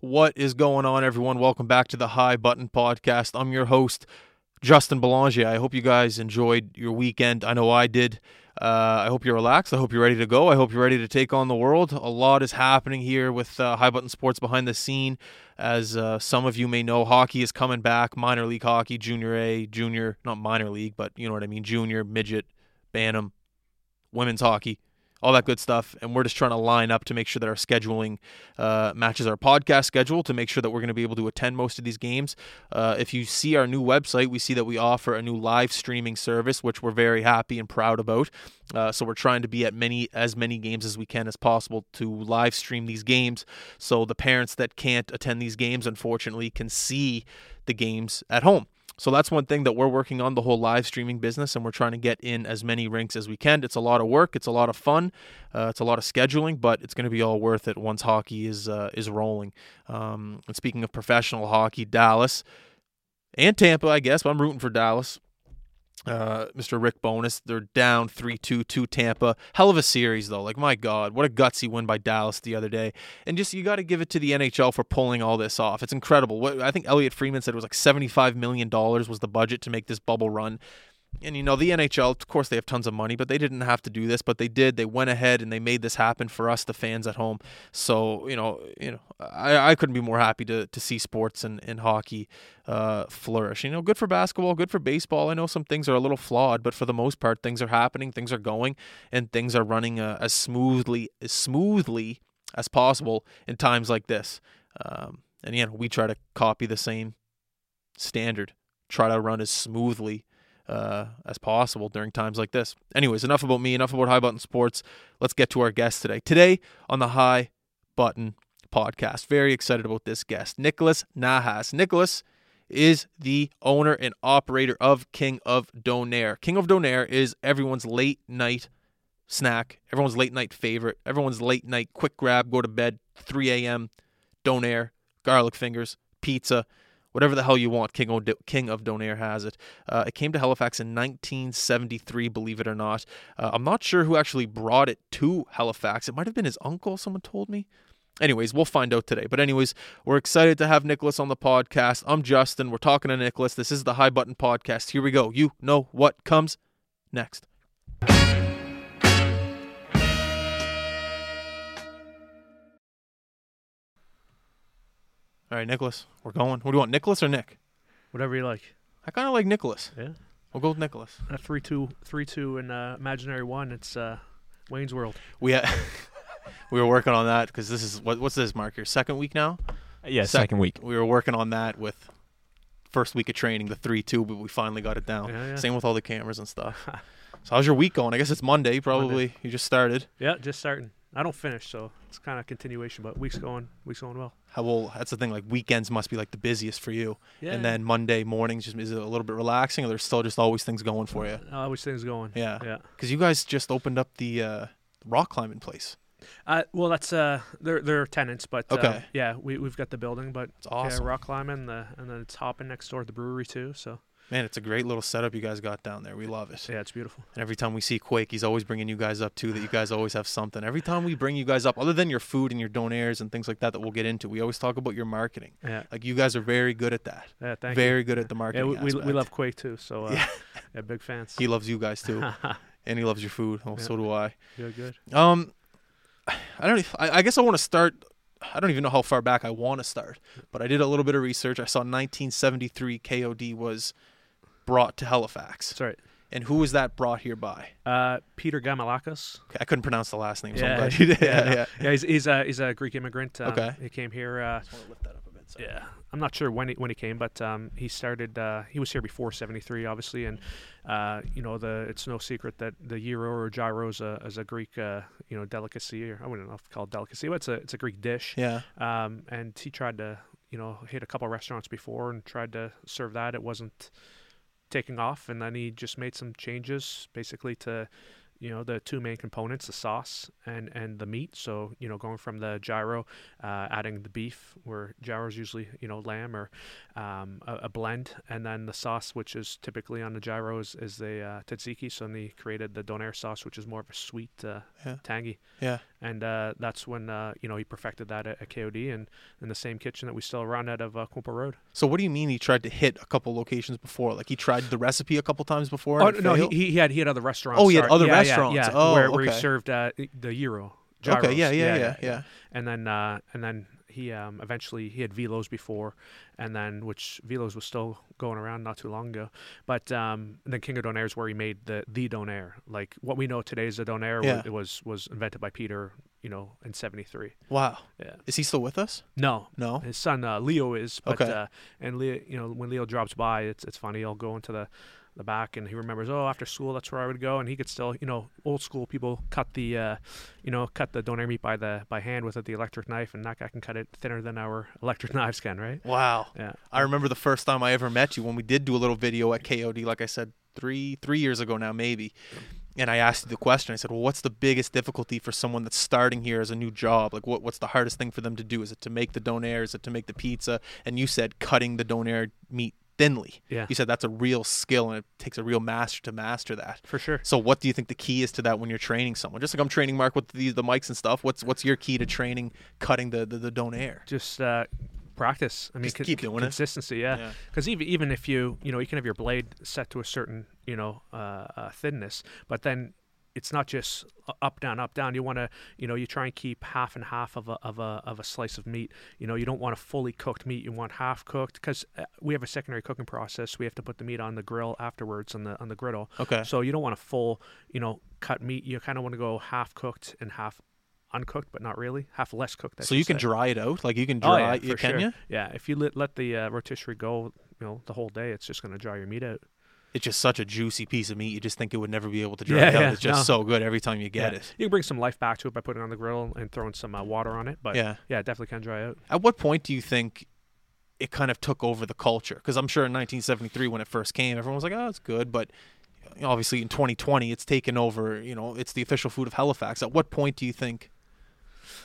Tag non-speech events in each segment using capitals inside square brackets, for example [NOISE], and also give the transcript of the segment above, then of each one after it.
What is going on, everyone? Welcome back to the High Button Podcast. I'm your host, Justin Belanger. I hope you guys enjoyed your weekend. I know I did. Uh, I hope you're relaxed. I hope you're ready to go. I hope you're ready to take on the world. A lot is happening here with uh, High Button Sports behind the scene. As uh, some of you may know, hockey is coming back. Minor league hockey, junior A, junior, not minor league, but you know what I mean, junior, midget, bantam, women's hockey all that good stuff. And we're just trying to line up to make sure that our scheduling uh, matches our podcast schedule to make sure that we're going to be able to attend most of these games. Uh, if you see our new website, we see that we offer a new live streaming service, which we're very happy and proud about. Uh, so we're trying to be at many as many games as we can as possible to live stream these games, so the parents that can't attend these games, unfortunately, can see the games at home. So that's one thing that we're working on the whole live streaming business, and we're trying to get in as many rinks as we can. It's a lot of work, it's a lot of fun, uh, it's a lot of scheduling, but it's going to be all worth it once hockey is uh, is rolling. Um, and speaking of professional hockey, Dallas and Tampa, I guess, but I'm rooting for Dallas uh, Mr. Rick Bowness. They're down 3 2 to Tampa. Hell of a series, though. Like, my God, what a gutsy win by Dallas the other day. And just, you got to give it to the NHL for pulling all this off. It's incredible. What I think Elliotte Friedman said it was like $75 million was the budget to make this bubble run and you know the NHL, of course, they have tons of money, but they didn't have to do this, but they did. They went ahead and they made this happen for us, the fans at home. So you know, you know, I, I couldn't be more happy to to see sports and, and hockey uh, flourish. You know, good for basketball, good for baseball. I know some things are a little flawed, but for the most part, things are happening, things are going, and things are running uh, as smoothly as smoothly as possible in times like this. Um, and know, we try to copy the same standard, try to run as smoothly uh, as possible during times like this. Anyways, enough about me, enough about High Button Sports. Let's get to our guest today. Today on the High Button podcast, very excited about this guest, Nicholas Nahas. Nicholas is the owner and operator of King of Donair. King of Donair is everyone's late night snack, everyone's late night favorite, everyone's late night quick grab, go to bed, 3 a.m. Donair, garlic fingers, pizza whatever the hell you want. King of, King of Donair has it. Uh, it came to Halifax in 1973, believe it or not. Uh, I'm not sure who actually brought it to Halifax. It might have been his uncle, someone told me. Anyways, we'll find out today. But, anyways, we're excited to have Nicholas on the podcast. I'm Justin. We're talking to Nicholas. This is the High Button Podcast. Here we go. You know what comes next. All right, Nicholas, we're going. What do you want, Nicholas or Nick? Whatever you like. I kind of like Nicholas. Yeah. We'll go with Nicholas. A three two three two in uh, imaginary one. It's uh, Wayne's World. We had, [LAUGHS] we were working on that because this is what what's this mark your second week now? Yeah, Sec- second week. We were working on that with first week of training, the three two, but we finally got it down. Yeah, yeah. Same with all the cameras and stuff. [LAUGHS] so how's your week going? I guess it's Monday. Probably Monday. you just started. Yeah, just starting. I don't finish, so it's kind of continuation. But week's going, week's going well. How well? That's the thing. Like weekends must be like the busiest for you. Yeah. And then Monday mornings just is it a little bit relaxing, or there's still just always things going for you. Always things going. Yeah. Yeah. Because you guys just opened up the uh, rock climbing place. Uh, well, that's uh, they're they're tenants, but uh, Okay. yeah, we we've got the building, but It's awesome. yeah, rock climbing, the and then it's hopping next door at the brewery too. So Man, it's a great little setup you guys got down there. We love it. yeah, it's beautiful. And every time we see Quake, he's always bringing you guys up too. That you guys always have something. Every time we bring you guys up, other than your food and your donairs and things like that, that we'll get into, we always talk about your marketing. Yeah, Like you guys are very good at that. yeah. Thank you. very you. good at the Yeah, marketing. we, we, we love Quake too. So uh, [LAUGHS] Yeah. yeah. big fans. He loves you guys too, [LAUGHS] and he loves your food. Oh, Yeah. so do I. good, good. Um, I don't. I, I guess I want to start. I don't even know how far back I want to start, but I did a little bit of research. I saw 1973 KOD was brought to Halifax, That's right. and who was that brought here by? Uh, Peter Gamoulakos. Okay, I couldn't pronounce the last name, so I'm Yeah, glad you did. [LAUGHS] yeah, Yeah, [LAUGHS] yeah. Yeah, he's he's a he's a Greek immigrant. Um, Okay. he came here. Uh, Just want to lift that up a bit. sorry. yeah, I'm not sure when he when he came, but um, he started. Uh, he was here before '73, obviously, and uh, you know the it's no secret that the gyro or gyro is a, is a Greek uh, you know delicacy, or I wouldn't know if to call it delicacy, but it's a it's a Greek dish. Yeah. Um, and he tried to you know hit a couple restaurants before and tried to serve that. It wasn't taking off, and then he just made some changes, basically to you know the two main components, the sauce and and the meat. So you know going from the gyro, uh, adding the beef, where gyros usually you know lamb or um, a, a, blend, and then the sauce, which is typically on the gyros, is the uh, tzatziki. So they created the donair sauce, which is more of a sweet, uh, Yeah. tangy, Yeah. and uh, that's when uh, you know he perfected that at, at KOD and in the same kitchen that we still run out of uh, Road. So what do you mean he tried to hit a couple locations before? Like he tried the recipe a couple times before? Oh no, he, he had he had other restaurants. Oh, he had start- other yeah, yeah, restaurants. Yeah, Oh, where, where he served uh, the gyro. Okay, gyros. yeah, yeah, yeah, yeah. And then uh, and then he um, eventually he had Velos before, and then which Velos was still going around not too long ago. But um, then King of Donair is where he made the the Donair. Like what we know today as the Donair Yeah. it was was invented by Peter. You know, in '73. Wow. Yeah. Is he still with us? No, No. his son uh, Leo is. But, Okay. Uh, and Leo, you know, when Leo drops by, it's it's funny. He'll go into the the back and he remembers, oh, after school, that's where I would go, and he could still, you know, old school people cut the, uh, you know, cut the donair meat by the by hand with the electric knife, and that guy can cut it thinner than our [LAUGHS] electric knives can, right? Wow. Yeah. I remember the first time I ever met you when we did do a little video at KOD, like I said, three three years ago now, maybe. And I asked you the question. I said, "Well, what's the biggest difficulty for someone that's starting here as a new job? Like, what what's the hardest thing for them to do? Is it to make the donair? Is it to make the pizza?" And you said cutting the donair meat thinly. Yeah. You said that's a real skill, and it takes a real master to master that. For sure. So, what do you think the key is to that when you're training someone? Just like I'm training Mark with the the mics and stuff. What's what's your key to training cutting the the, the donair? Just uh, practice. I mean, Just con- keep doing it. consistency. Yeah. Because even even if you you know you can have your blade set to a certain you know uh, uh, thinness, but then it's not just up down up down. You want to you know you try and keep half and half of a of a of a slice of meat. You know you don't want a fully cooked meat. You want half cooked because uh, we have a secondary cooking process. We have to put the meat on the grill afterwards on the on the griddle. Okay. So you don't want a full you know cut meat. You kind of want to go half cooked and half uncooked, but not really half less cooked. I So you can say. dry it out, like you can dry. Oh, yeah, for can sure. you? Yeah, if you let, let the uh, rotisserie go, you know, the whole day, it's just going to dry your meat out. It's just such a juicy piece of meat. You just think it would never be able to dry Yeah, out. yeah, It's just no. so good every time you get Yeah. it. You can bring some life back to it by putting it on the grill and throwing some uh, water on it. But yeah. Yeah. it definitely can dry out. At what point do you think it kind of took over the culture? Because I'm sure in 1973 when it first came, everyone was like, "Oh, it's good," but obviously in 2020, it's taken over. You know, it's the official food of Halifax. At what point do you think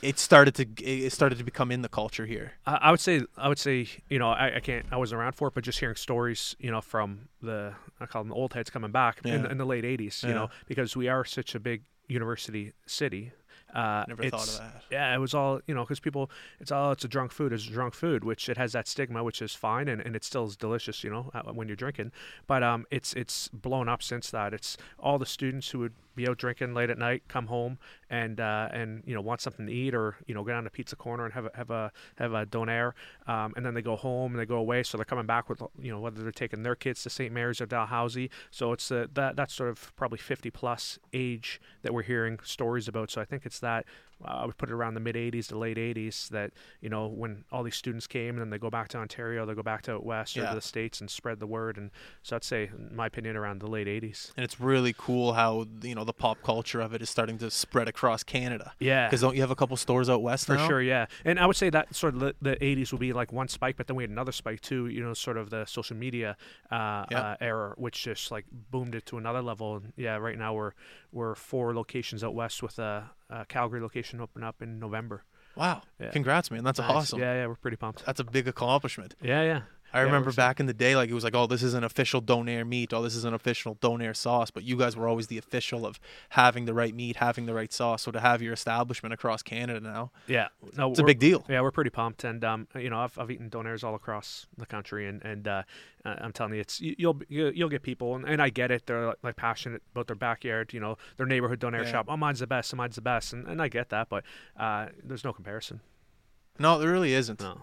it started to it started to become in the culture here? I, I would say, I would say, you know, I, I can't, I wasn't around for it, but just hearing stories, you know, from the, I call them the old heads coming back in, Yeah. the, in the late 80s, you Yeah. know, because we are such a big university city. Uh, Never thought of that. Yeah, it was all you know because people, it's all it's a drunk food, it's a drunk food, which it has that stigma, which is fine, and, and it still is delicious, you know, uh, when you're drinking. But um, it's it's blown up since that. It's all the students who would be out drinking late at night, come home and uh, and you know want something to eat, or you know go down to pizza corner and have a have a have a donair, um, and then they go home and they go away, so they're coming back with you know whether they're taking their kids to St. Mary's or Dalhousie. So it's uh, that that's sort of probably 50 plus age that we're hearing stories about. So I think it's that uh, I would put it around the mid 80s to late 80s that you know when all these students came and then they go back to Ontario, they go back to out west or Yeah. to the states and spread the word. And so I'd say, in my opinion, around the late 80s. And it's really cool how you know the pop culture of it is starting to spread across Canada. Yeah. Because don't you have a couple stores out west For now? sure, yeah, and I would say that sort of the, the '80s would be like one spike, but then we had another spike too. You know, sort of the social media uh, Yeah. uh, era, which just like boomed it to another level. And yeah, right now we're we're four locations out west with a, a Calgary location open up in November. Wow. Yeah. Congrats, man. That's Nice. awesome. Yeah, yeah, we're pretty pumped. That's a big accomplishment. Yeah, yeah. I Yeah, remember back in the day, like it was like, oh, this is an official donair meat. Oh, this is an official donair sauce. But you guys were always the official of having the right meat, having the right sauce. So to have your establishment across Canada now, Yeah, no, it's a big deal. Yeah, we're pretty pumped, and um, you know, I've, I've eaten donairs all across the country, and and uh, I'm telling you, it's you- you'll you'll get people, and, and I get it. They're like, like passionate about their backyard, you know, their neighborhood donair Yeah. shop. Oh, mine's the best, and mine's the best, and, and I get that, but uh, there's no comparison. No, there really isn't. No.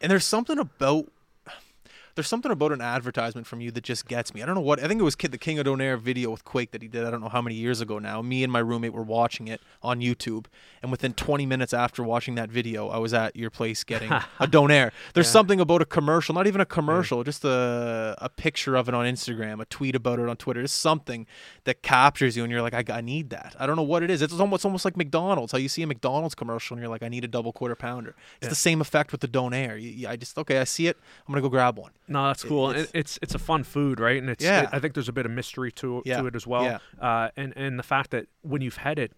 And there's something about there's something about an advertisement from you that just gets me. I don't know what. I think it was Kid, the King of Donair video with Quake that he did. I don't know how many years ago now. Me and my roommate were watching it on YouTube, and within 20 minutes after watching that video, I was at your place getting [LAUGHS] a Donair. There's Yeah. something about a commercial, not even a commercial, just a a picture of it on Instagram, a tweet about it on Twitter. It's something that captures you, and you're like, I, I need that. I don't know what it is. It's almost almost like McDonald's. How you see a McDonald's commercial, and you're like, I need a double quarter pounder. It's Yeah. the same effect with the Donair. You, you- I just okay, I see it. I'm gonna go grab one. No, that's cool. it's- it's it's a fun food, right? And it's Yeah. it- I think there's a bit of mystery to Yeah, to it as well. yeah. Uh, and and the fact that when you've had it,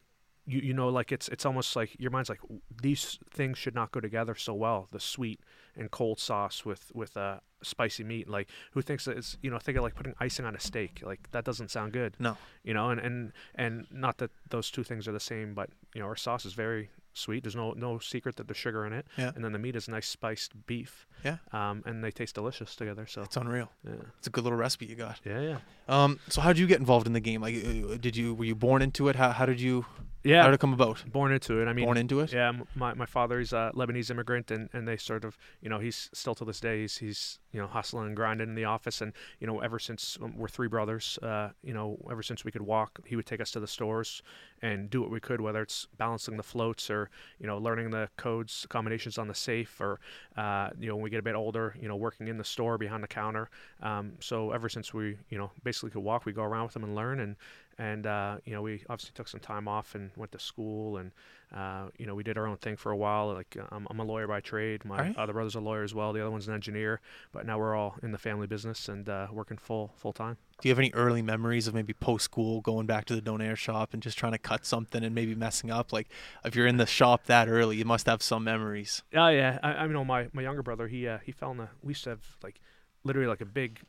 you you know like it's it's almost like your mind's like these things should not go together so well. The sweet and cold sauce with with uh, spicy meat. Like who thinks that it's you know think of like putting icing on a steak. Like that doesn't sound good. No. You know, and and and not that those two things are the same, but you know our sauce is very sweet. There's no no secret that there's sugar in it. Yeah. And then the meat is nice spiced beef. Yeah. Um, and they taste delicious together. So It's unreal. yeah. It's a good little recipe you got. Yeah, yeah. Um, so how did you get involved in the game? Like, uh, did you were you born into it? How, how did you Yeah. how did it come about? born into it. I mean, born into it? yeah, my, my father is a Lebanese immigrant, and, and they sort of, you know, he's still to this day, he's, he's you know, hustling and grinding in the office. And, you know, ever since um, we're three brothers, uh, you know, ever since we could walk, he would take us to the stores and do what we could, whether it's balancing the floats or, you know, learning the codes, combinations on the safe, or, uh, you know, when we get a bit older, you know, working in the store behind the counter. Um, so ever since we, you know, basically could walk, we go around with him and learn. And, and uh, you know we obviously took some time off and went to school and uh, you know we did our own thing for a while like I'm, I'm a lawyer by trade my Alright. other brother's a lawyer as well the other one's an engineer but now we're all in the family business and uh, working full full time Do you have any early memories of maybe post school going back to the donair shop and just trying to cut something and maybe messing up? Like, if you're in the shop that early, you must have some memories. oh yeah I, I know my, my younger brother he uh, he fell in the we used to have like literally like a big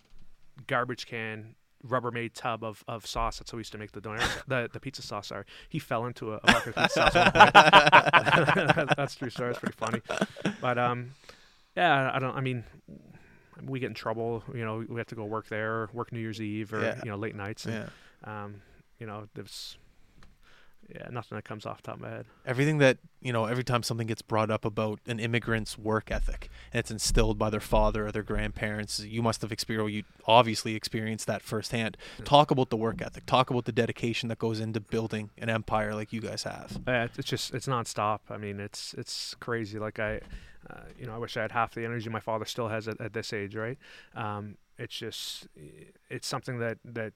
garbage can Rubbermaid tub of, of sauce. That's how we used to make the doner, the the pizza sauce. Sorry, he fell into a, a bucket of pizza sauce. [LAUGHS] That's true story. It's pretty funny, but um, yeah, I don't. I mean, we get in trouble. You know, we have to go work there, work New Year's Eve, or Yeah. you know, late nights. And, Yeah. Um, you know, there's yeah, nothing that comes off the top of my head. Everything that you know, every time something gets brought up about an immigrant's work ethic, and it's instilled by their father or their grandparents, you must have experienced. You obviously experienced that firsthand. Yeah. Talk about the work ethic. Talk about the dedication that goes into building an empire like you guys have. Yeah, it's just it's nonstop. I mean, it's it's crazy. Like I, uh, you know, I wish I had half the energy my father still has at, at this age, right? Um, it's just it's something that that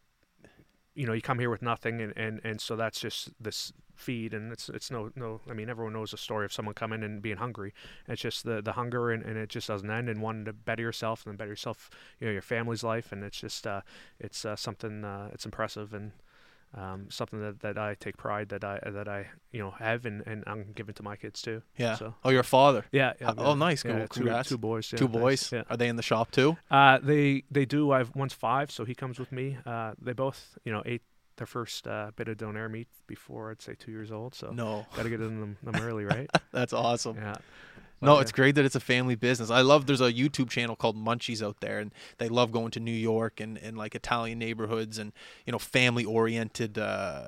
you know you come here with nothing, and and and so that's just this feed, and it's it's no no. I mean, everyone knows the story of someone coming and being hungry. It's just the the hunger, and, and it just doesn't end, and wanting to better yourself, and better yourself, you know, your family's life, and it's just uh, it's uh, something uh, it's impressive and um, something that, that I take pride that I that I you know have and, and I'm giving to my kids too. Yeah. So Oh, you're a father. yeah. yeah oh, yeah, nice. yeah, Cool. two, two boys. yeah, Two boys. Yeah. Are they in the shop too? Uh, they they do. I've one's five, so he comes with me. Uh, they both you know ate their first uh, bit of donair meat before I'd say two years old. So No. got to get in them, them early, [LAUGHS] right? That's awesome. yeah. No, it's great that it's a family business. I love there's a YouTube channel called Munchies out there and they love going to New York and, and like Italian neighborhoods and you know family oriented uh,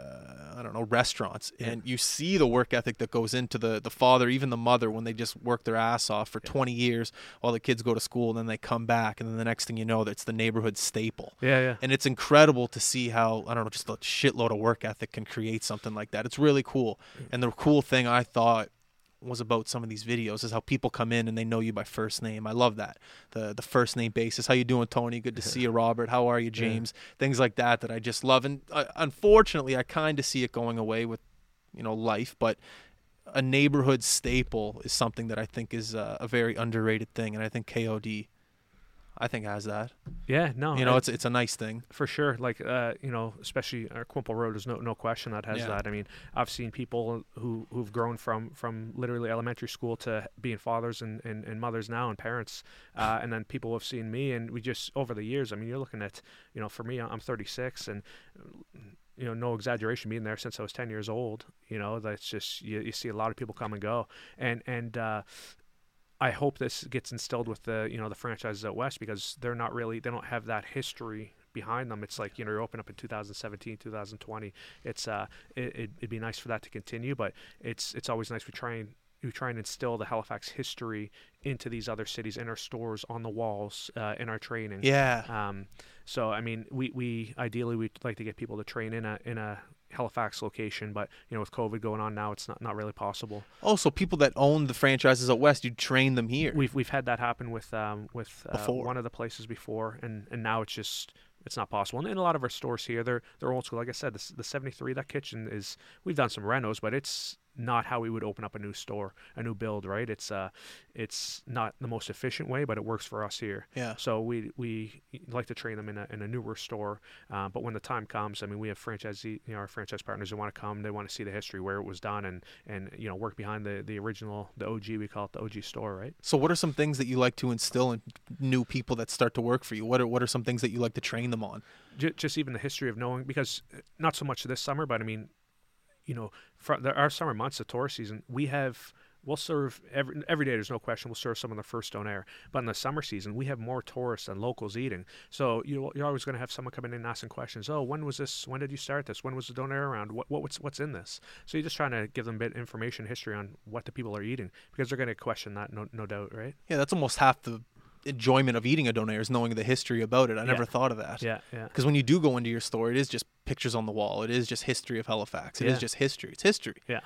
I don't know restaurants Yeah. and you see the work ethic that goes into the the father even the mother when they just work their ass off for Yeah. 20 years while the kids go to school and then they come back and then the next thing you know it's the neighborhood staple. Yeah, yeah. And it's incredible to see how I don't know, just a shitload of work ethic can create something like that. It's really cool. And the cool thing I thought was about some of these videos is how people come in and they know you by first name. I love that. The the first name basis. How you doing, Tony? Good to see you, [LAUGHS] Robert. How are you, Yeah. James? Things like that that I just love. And uh, unfortunately, I kind of see it going away with you know life, but a neighborhood staple is something that I think is uh, a very underrated thing, and I think KOD, I think has that. Yeah, no. you know, I- it's it's a nice thing. for sure. Like uh, you know, especially our Quinpool Road is no no question that has Yeah. that. I mean, I've seen people who who've grown from from literally elementary school to being fathers and, and, and mothers now and parents, uh, [LAUGHS] and then people have seen me, and we just over the years. I mean, you're looking at you know, for me, I'm 36, and you know, no exaggeration, being there since I was 10 years old. You know, that's just you, you see a lot of people come and go, and and. Uh, I hope this gets instilled with the you know the franchises out west because they're not really they don't have that history behind them. It's like you know you open up in 2017, 2020. It's uh it, it, it'd be nice for that to continue, but it's it's always nice we try and we try and instill the Halifax history into these other cities in our stores on the walls uh, in our training. Yeah. Um, so I mean, we, we ideally we'd like to get people to train in a in a Halifax location, but you know with COVID going on now, it's not, not really possible. Also, people that own the franchises out west, you train them here. We've we've had that happen with um with uh, one of the places before, and and now it's just it's not possible. And in a lot of our stores here, they're they're old school. Like I said, the, the 73 that kitchen is we've done some renos, but it's not how we would open up a new store, a new build, right? It's uh, it's not the most efficient way, but it works for us here. Yeah. So we we like to train them in a in a newer store, uh, but when the time comes, I mean, we have franchisee, you know, our franchise partners who want to come, they want to see the history where it was done, and and you know, work behind the the original, the OG, we call it the OG store, right? So, what are some things that you like to instill in new people that start to work for you? What are what are some things that you like to train them on? J- just even the history of knowing, because uh, not so much this summer, but I mean, you know, for the, our summer months, the tourist season, we have we'll serve every every day. There's no question. We'll serve some of the first donair, but in the summer season, we have more tourists than locals eating. So you you're always going to have someone coming in and asking questions. Oh, when was this? When did you start this? When was the donair around? What, what what's what's in this? So you're just trying to give them a bit of information, history on what the people are eating because they're going to question that, no no doubt, right? Yeah, that's almost half the enjoyment of eating a donair is knowing the history about it. I never thought of that. Yeah, yeah. Because when you do go into your store, it is just pictures on the wall. It is just history of Halifax. It is Yeah. just history. It's history. Yeah.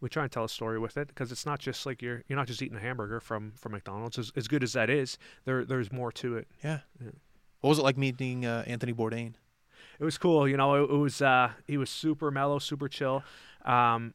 We try and tell a story with it because it's not just like you're you're not just eating a hamburger from from McDonald's. As, as good as that is, there there's more to it. Yeah. Yeah. What was it like meeting uh, Anthony Bourdain? It was cool, you know. It, it was uh, he was super mellow, super chill. Um,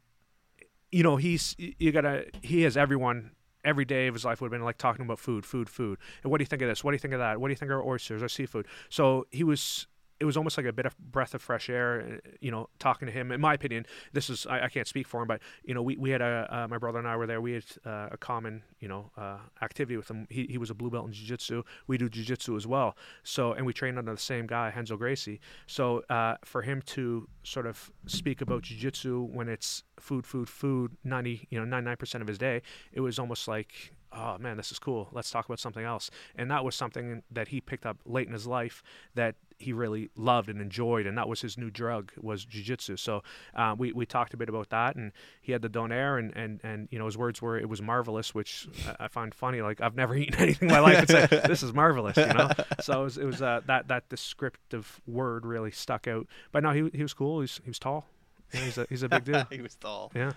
you know, he's you gotta he has everyone. Every day of his life would have been like talking about food, food, food. And what do you think of this? What do you think of that? What do you think of our oysters, our seafood? So he was. It was almost like a bit of breath of fresh air, uh, you know, talking to him. In my opinion, this is I, I can't speak for him, but you know, we, we had a uh, my brother and I were there. We had uh, a common you know uh, activity with him. He he was a blue belt in jiu-jitsu. We do jiu-jitsu as well. So and we trained under the same guy, Renzo Gracie. So uh, for him to sort of speak about jiu-jitsu when it's food, food, food, ninety you know ninety nine percent of his day, it was almost like. Oh man, this is cool. Let's talk about something else. And that was something that he picked up late in his life that he really loved and enjoyed, and that was his new drug was jujitsu. So uh, we we talked a bit about that, and he had the donair, and and and you know his words were it was marvelous, which I- I find funny. Like I've never [LAUGHS] eaten anything in my life and said [LAUGHS] this is marvelous, you know. So it was it was uh, that that descriptive word really stuck out. But no, he he was cool. He's he was tall. Yeah, he's a he's a big dude. [LAUGHS] he was tall. Yeah.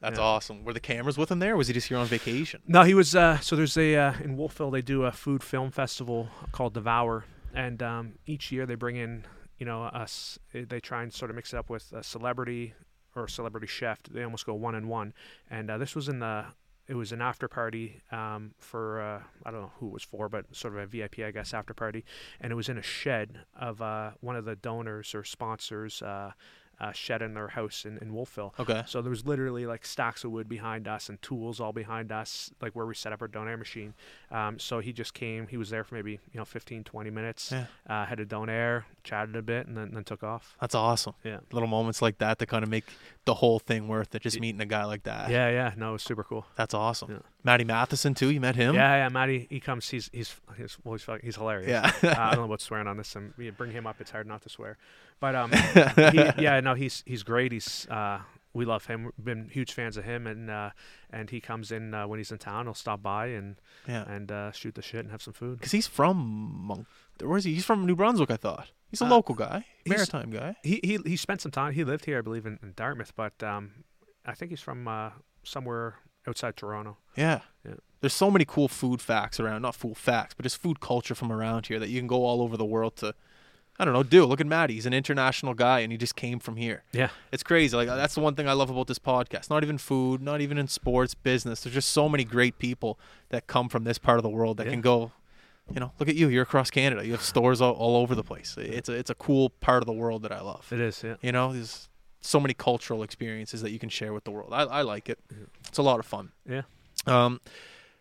That's Yeah. awesome. Were the cameras with him there? Was he just here on vacation? No, he was. Uh, so there's a uh, in Wolfville they do a food film festival called Devour, and um, each year they bring in you know us. They try and sort of mix it up with a celebrity or a celebrity chef. They almost go one and one. And uh, this was in the. It was an after party um, for uh, I don't know who it was for, but sort of a VIP, I guess, after party, and it was in a shed of uh, one of the donors or sponsors. Uh, uh, shed in their house in, in Wolfville. Okay. So there was literally like stacks of wood behind us and tools all behind us, like where we set up our donair machine. Um, so he just came. He was there for maybe you know 15, 20 minutes. Yeah. Uh, had a donair, chatted a bit, and then, then took off. That's awesome. Yeah. Little moments like that that kind of make the whole thing worth it. Just Y- meeting a guy like that. Yeah, yeah. No, it was super cool. That's awesome. Yeah. Matty Matheson too. You met him? Yeah, yeah. Matty, he comes. He's he's he's well, he's, he's hilarious. Yeah. uh, I don't [LAUGHS] know about swearing on this. And you bring him up, it's hard not to swear. But um, he, [LAUGHS] yeah, no, he's he's great. He's uh, we love him. We've been huge fans of him, and uh, and he comes in uh, when he's in town. He'll stop by and yeah. and uh, shoot the shit and have some food. Because he's from Monk. Where is he? He's from New Brunswick. I thought he's a Uh, local guy, maritime guy. He he he spent some time. He lived here, I believe, in, in Dartmouth, but um, I think he's from uh, somewhere outside Toronto. Yeah. Yeah. There's so many cool food facts around. Not food facts, but just food culture from around here that you can go all over the world to. I don't know. Do look at Matty. He's an international guy, and he just came from here. Yeah. It's crazy. Like that's the one thing I love about this podcast. Not even food, not even in sports, business. There's just so many great people that come from this part of the world that Yeah. can go. You know, look at you. You're across Canada. You have stores all, all over the place. It's a it's a cool part of the world that I love. It is, yeah. You know, there's so many cultural experiences that you can share with the world. I, I like it. Yeah. It's a lot of fun. Yeah. Um,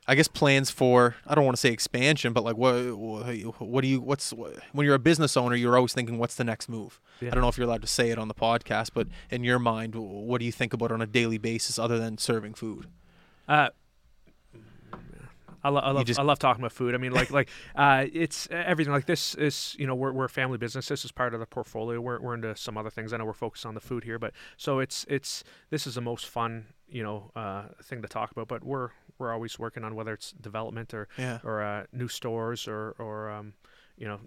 I guess plans for I don't want to say expansion, but like what what do you what's when you're a business owner, you're always thinking what's the next move. Yeah. I don't know if you're allowed to say it on the podcast, but in your mind, what do you think about on a daily basis other than serving food? Uh, I, lo- I love just- I love talking about food. I mean, like like [LAUGHS] uh, it's everything. Like this is you know we're we're a family business. This is part of the portfolio. We're we're into some other things. I know we're focused on the food here, but so it's it's this is the most fun you know uh, thing to talk about. But we're we're always working on whether it's development or Yeah. or uh, new stores or or um, you know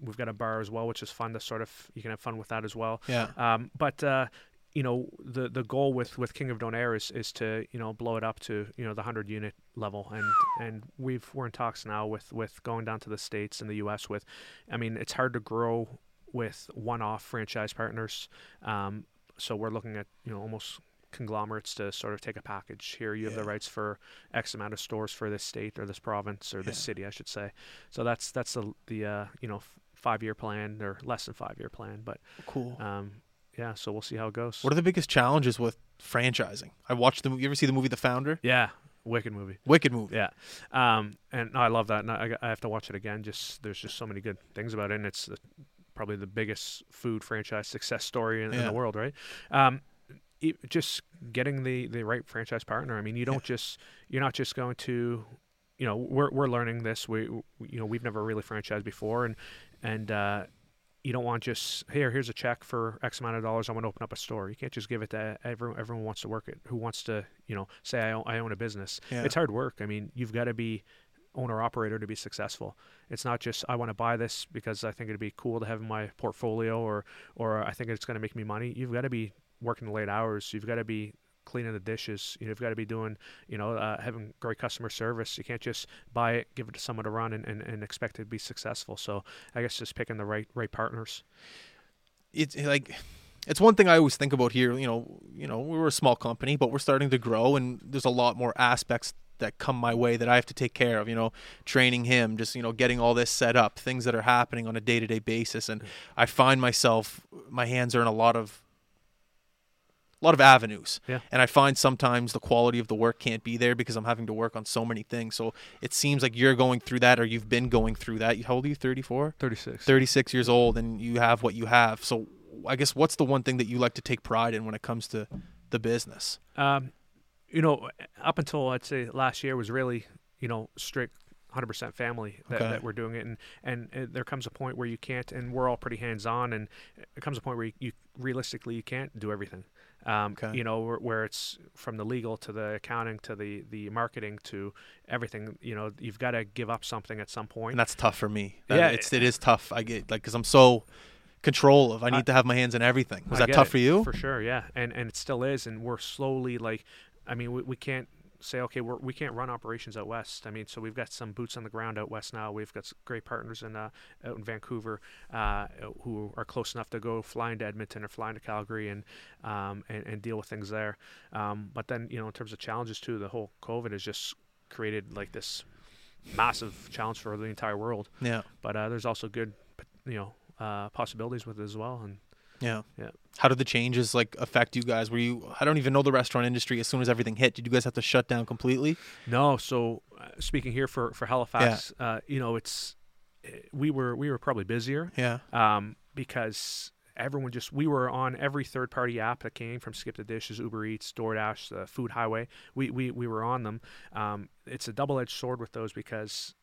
we've got a bar as well, which is fun to sort of you can have fun with that as well. Yeah. Um, but uh, you know, the the goal with, with King of Donair is, is to you know blow it up to you know the hundred unit level, and and we've we're in talks now with with going down to the states and the U.S. with, I mean, it's hard to grow with one off franchise partners, um, so we're looking at you know almost conglomerates to sort of take a package. Here, you have the rights for X amount of stores for this state or this province or this Yeah. city, I should say. So that's that's the the uh, you know five year plan or less than five year plan. But Cool. um, yeah, so we'll see how it goes. What are the biggest challenges with franchising? I watched the. movie. You ever see the movie The Founder? yeah, wicked movie. Wicked movie. Yeah, um, and no, I love that. And I, I have to watch it again. Just there's just so many good things about it, and it's the, probably the biggest food franchise success story in, in the world, right? Um, e- just getting the the right franchise partner. I mean, you don't just you're not just going to, you know, we're we're learning this. We, we you know we've never really franchised before, and and uh, you don't want just here here's a check for X amount of dollars. I want to open up a store. You can't just give it to everyone. Everyone wants to work it. Who wants to you know say I own, I own a business? Yeah. It's hard work. I mean, you've got to be owner operator to be successful. It's not just I want to buy this because I think it'd be cool to have in my portfolio or or I think it's going to make me money. You've got to be working late hours. You've got to be cleaning the dishes. You've got to be doing, you know, uh, having great customer service. You can't just buy it, give it to someone to run, and, and, and expect it to be successful. So I guess just picking the right right partners. it's like it's one thing I always think about here. You know, you know, we're a small company, but we're starting to grow, and there's a lot more aspects that come my way that I have to take care of. You know, training him, just you know, getting all this set up, things that are happening on a day to day basis, and I find myself, my hands are in a lot of. A lot of avenues, Yeah. and I find sometimes the quality of the work can't be there because I'm having to work on so many things. So it seems like you're going through that, or you've been going through that. How old are you? Thirty four. Thirty six. 36 years old and you have what you have. So I guess what's the one thing that you like to take pride in when it comes to the business? Um, you know, up until I'd say last year was really, you know, strict 100% family that, Okay. that we're doing it. And, and uh there comes a point where you can't, and we're all pretty hands on, and it comes a point where you, you realistically you can't do everything. Um, Okay. You know, where, where it's from the legal to the accounting to the, the marketing to everything, you know, you've got to give up something at some point. And that's tough for me. That- Yeah. it's it is tough. I get like cuz I'm so control of. I need I- to have my hands in everything. Was I that tough it, for you? For sure, yeah, and and it still is, and we're slowly like, I mean, we, we can't say okay, we're, we can't run operations out west. I mean, so we've got some boots on the ground out west now. We've got great partners in uh, out in Vancouver uh, who are close enough to go fly into Edmonton or fly into Calgary and um, and, and deal with things there. Um, but then you know, in terms of challenges too, the whole COVID has just created like this massive challenge for the entire world. yeah. But uh, there's also good, you know, uh, possibilities with it as well, and. Yeah. Yeah. How did the changes like affect you guys? Were you I don't even know the restaurant industry as soon as everything hit. Did you guys have to shut down completely? No, so uh, speaking here for for Halifax, uh, you know, it's eh, we were we were probably busier Yeah. um, because everyone just we were on every third party app that came from Skip the Dishes, Uber Eats, DoorDash, the Food Highway. We we we were on them. Um, it's a double edged sword with those because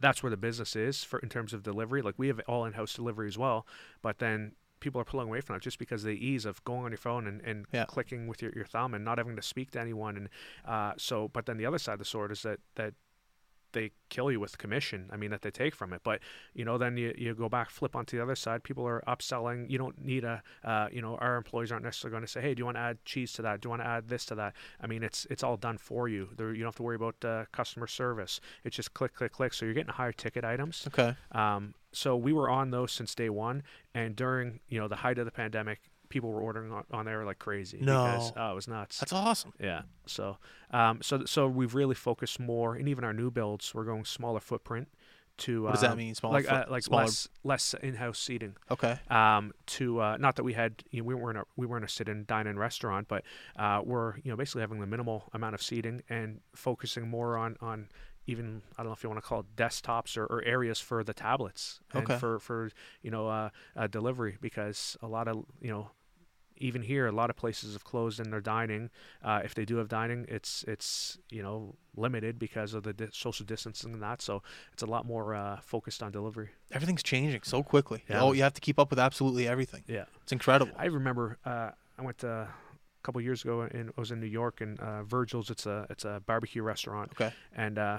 that's where the business is for in terms of delivery. Like we have all in house delivery as well, but then people are pulling away from it just because of the ease of going on your phone and, and Yeah. clicking with your, your thumb and not having to speak to anyone and uh, so but then the other side of the sword is that that they kill you with commission. I mean that they take from it. But you know, then you, you go back, flip onto the other side. People are upselling. You don't need a, uh, you know, our employees aren't necessarily going to say, hey, do you want to add cheese to that? Do you want to add this to that? I mean, it's it's all done for you. There, you don't have to worry about uh, customer service. It's just click, click, click. So you're getting higher ticket items. Okay. Um, so we were on those since day one, and during you know the height of the pandemic, people were ordering on, on there like crazy. Because, No. oh, it was nuts. That's awesome. Yeah. So, um, so so we've really focused more, and even our new builds, we're going smaller footprint. To What does that um, mean? Smaller Like foot- uh, like smaller- less less in-house seating. Okay. Um, to uh, not that we had you know, we weren't a, we weren't a sit-in dine-in restaurant, but uh, we're you know basically having the minimal amount of seating and focusing more on on even I don't know if you want to call it desktops or, or areas for the tablets and Okay. for for you know uh, uh, delivery because a lot of you know even here a lot of places have closed in their dining uh, if they do have dining it's it's you know limited because of the di- social distancing and that so it's a lot more uh, focused on delivery Everything's changing so quickly. Yeah. Oh, you have to keep up with absolutely everything. yeah It's incredible. I remember uh, I went to, a couple years ago and I was in New York and uh, Virgil's it's a it's a barbecue restaurant Okay. and uh,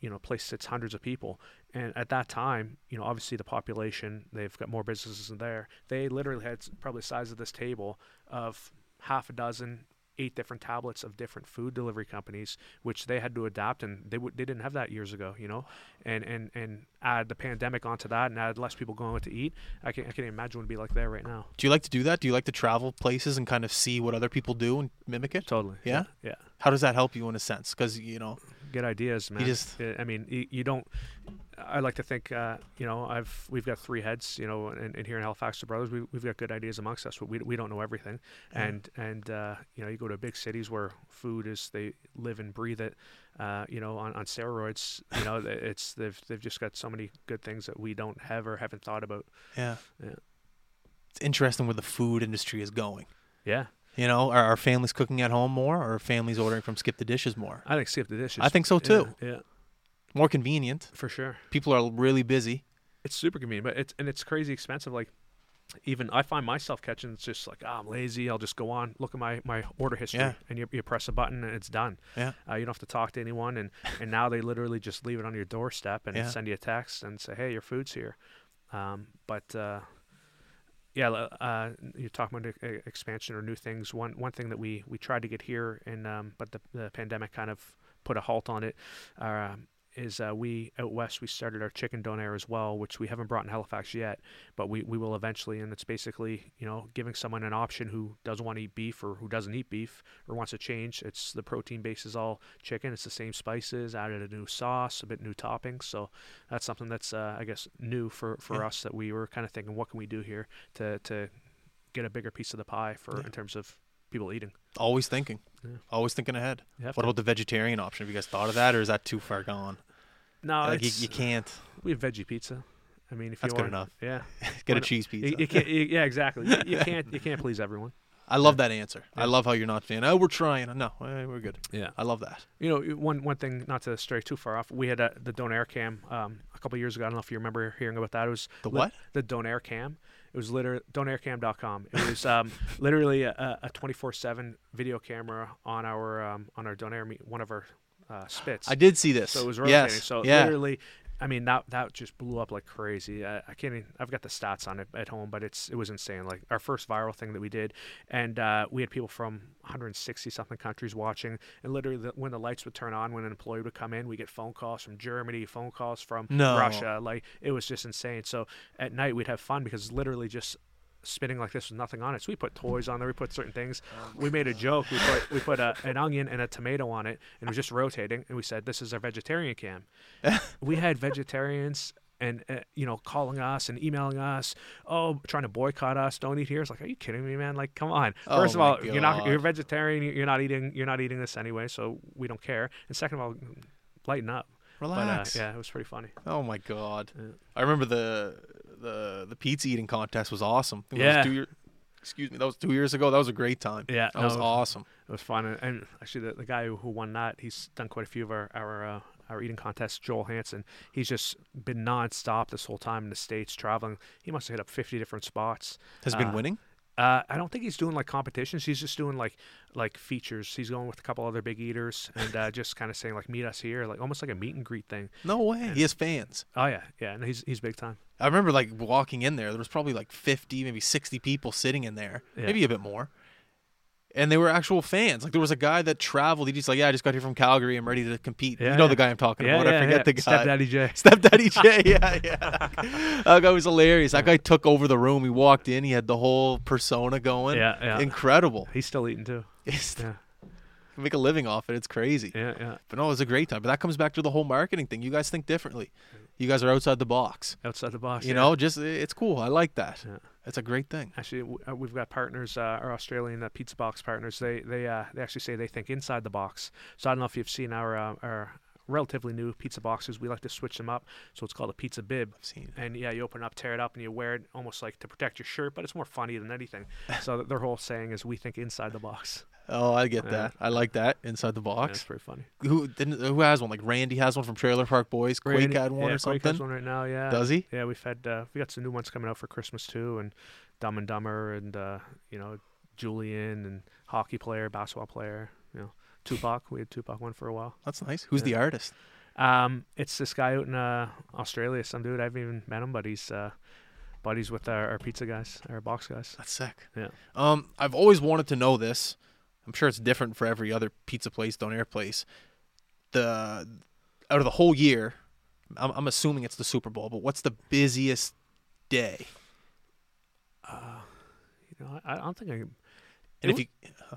you know place sits hundreds of people and at that time you know obviously the population they've got more businesses in there they literally had probably the size of this table of half a dozen eight different tablets of different food delivery companies, which they had to adapt, and they w- they didn't have that years ago, you know, and and and add the pandemic onto that, and add less people going out to eat. I can I can't imagine what it'd be like there right now. Do you like to do that? Do you like to travel places and kind of see what other people do and mimic it? Totally. Yeah? Yeah. How does that help you in a sense? Because you know, Good ideas, man. just- I- mean, you, you don't. I like to think, uh, you know, I've we've got three heads, you know, and, and here in Halifax, the brothers, we we've got good ideas amongst us, but we we don't know everything, Yeah. and and uh, you know, you go to big cities where food is they live and breathe it, uh, you know, on, on steroids, you know, it's they've they've just got so many good things that we don't have or haven't thought about. yeah, Yeah. it's interesting where the food industry is going. Yeah, You know, are, are families cooking at home more, or are families ordering from Skip the Dishes more? I think skip the dishes. I think so Yeah, too. Yeah, More convenient. for sure. People are really busy. it's super convenient, but it's and it's crazy expensive. Like even I find myself catching it's just like, oh, I'm lazy. I'll just go on, look at my, my order history, Yeah. and you, you press a button and it's done. Yeah. Uh, you don't have to talk to anyone, and and now they literally just leave it on your doorstep and Yeah. send you a text and say, hey, your food's here. Um, but uh, yeah, uh, you're talking about expansion or new things. One one thing that we we tried to get here, and um, but the the pandemic kind of put a halt on it. Uh, is uh, we out west we started our chicken donair as well, which we haven't brought in Halifax yet, but we, we will eventually. And it's basically you know giving someone an option who doesn't want to eat beef or who doesn't eat beef or wants to change. It's the protein base is all chicken. It's the same spices, added a new sauce, a bit new toppings. So that's something that's uh, I guess new for, for Yeah. us that we were kind of thinking, what can we do here to to get a bigger piece of the pie for Yeah. in terms of people eating. Always thinking. Yeah. Always thinking ahead. What about the vegetarian option? Have you guys thought of that, or is that too far gone? No? like you, you can't We have veggie pizza. I mean, if That's you good want, enough. Yeah, [LAUGHS] get a cheese pizza. you can't. You, yeah, exactly. You, [LAUGHS] can't. You can't please everyone. I love that answer. I love how you're not saying, "Oh, we're trying." No, eh, we're good. Yeah. I love that. You know, one one thing, not to stray too far off. We had a, the Donair cam um, a couple years ago. I don't know if you remember hearing about that. It was The Li- what? the Donair cam. It was literally donaircam.com. It was um, literally a, a 24/7 video camera on our um, on our Donair me- one of our uh, spits. I did see this. So it was rotating. Yes. So yeah. literally, I mean that that just blew up like crazy. I, I can't. Even, I've got the stats on it at home, but it's it was insane. Like our first viral thing that we did, and uh, we had people from 160 something countries watching. And literally, the, when the lights would turn on, when an employee would come in, we get phone calls from Germany, phone calls from No. Russia. Like it was just insane. So at night we'd have fun because literally just spinning like this with nothing on it. So we put toys on there. We put certain things. We made a joke. We put we put a, [LAUGHS] an onion and a tomato on it, and it was just rotating. And we said, "This is our vegetarian cam." [LAUGHS] we had vegetarians and uh, you know calling us and emailing us, oh, trying to boycott us. Don't eat here. It's like, are you kidding me, man? Like, come on. Oh First of all, you're not you're vegetarian. You're not eating you're not eating this anyway, so we don't care. And second of all, lighten up. Relax. But uh, yeah, it was pretty funny. Oh my god. Yeah. I remember the the the pizza eating contest was awesome. Was Yeah. two year- excuse me. That was two years ago. That was a great time. Yeah, That was no, awesome. It was fun, and, and actually, the, the guy who, won that, he's done quite a few of our our, uh, our eating contests. Joel Hansen, he's just been nonstop this whole time in the states traveling. He must have hit up fifty different spots. Has been Uh, winning. Uh, I don't think he's doing like competitions. He's just doing like like features. He's going with a couple other big eaters and uh, just kind of saying like meet us here, like almost like a meet and greet thing. No way. He has fans. Oh yeah, yeah, and he's he's big time. I remember like walking in there. There was probably like fifty, maybe sixty people sitting in there, Yeah. maybe a bit more. And they were actual fans. Like there was a guy that traveled. He just like, yeah, I just got here from Calgary. I'm ready to compete. Yeah, you know yeah. the guy I'm talking Yeah, about. I forget the guy. Stepdaddy J. [LAUGHS] Stepdaddy J. Yeah, [LAUGHS] yeah. that guy was hilarious. That guy took over the room. He walked in. He had the whole persona going. Yeah, yeah. Incredible. He's still eating too. [LAUGHS] Yeah, Make a living off it. It's crazy. yeah, yeah. But no, it was a great time. But that comes back to the whole marketing thing. You guys think differently. You guys are outside the box. Outside the box. You know, just it's cool. I like that. It's a great thing. Actually, uh, we've got partners, uh, our Australian uh, pizza box partners. They they uh, they actually say they think inside the box. So I don't know if you've seen our uh, our relatively new pizza boxes. We like to switch them up. So it's called a pizza bib. I've seen. And yeah, you open it up, tear it up, and you wear it almost like to protect your shirt, but it's more funny than anything. [LAUGHS] so their whole saying is, "We think inside the box." Oh, I get Yeah. that. I like that inside the box. it's pretty funny. Who didn't? Who has one? Like Randy has one from Trailer Park Boys. Quake had one yeah, or Quake something. has one right now. Yeah. Does he? Yeah, we've had uh, we got some new ones coming out for Christmas too, and Dumb and Dumber, and uh, you know Julian, and hockey player, basketball player. You know Tupac. We had Tupac one for a while. That's nice. Who's the artist? Um, it's this guy out in uh, Australia. Some dude I haven't even met him, but he's uh, buddies with our, our pizza guys, our box guys. That's sick. Yeah. Um, I've always wanted to know this. I'm sure it's different for every other pizza place, donair place. The out of the whole year, I'm, I'm assuming it's the Super Bowl, but what's the busiest day? Uh, you know, I, I don't think I. And if you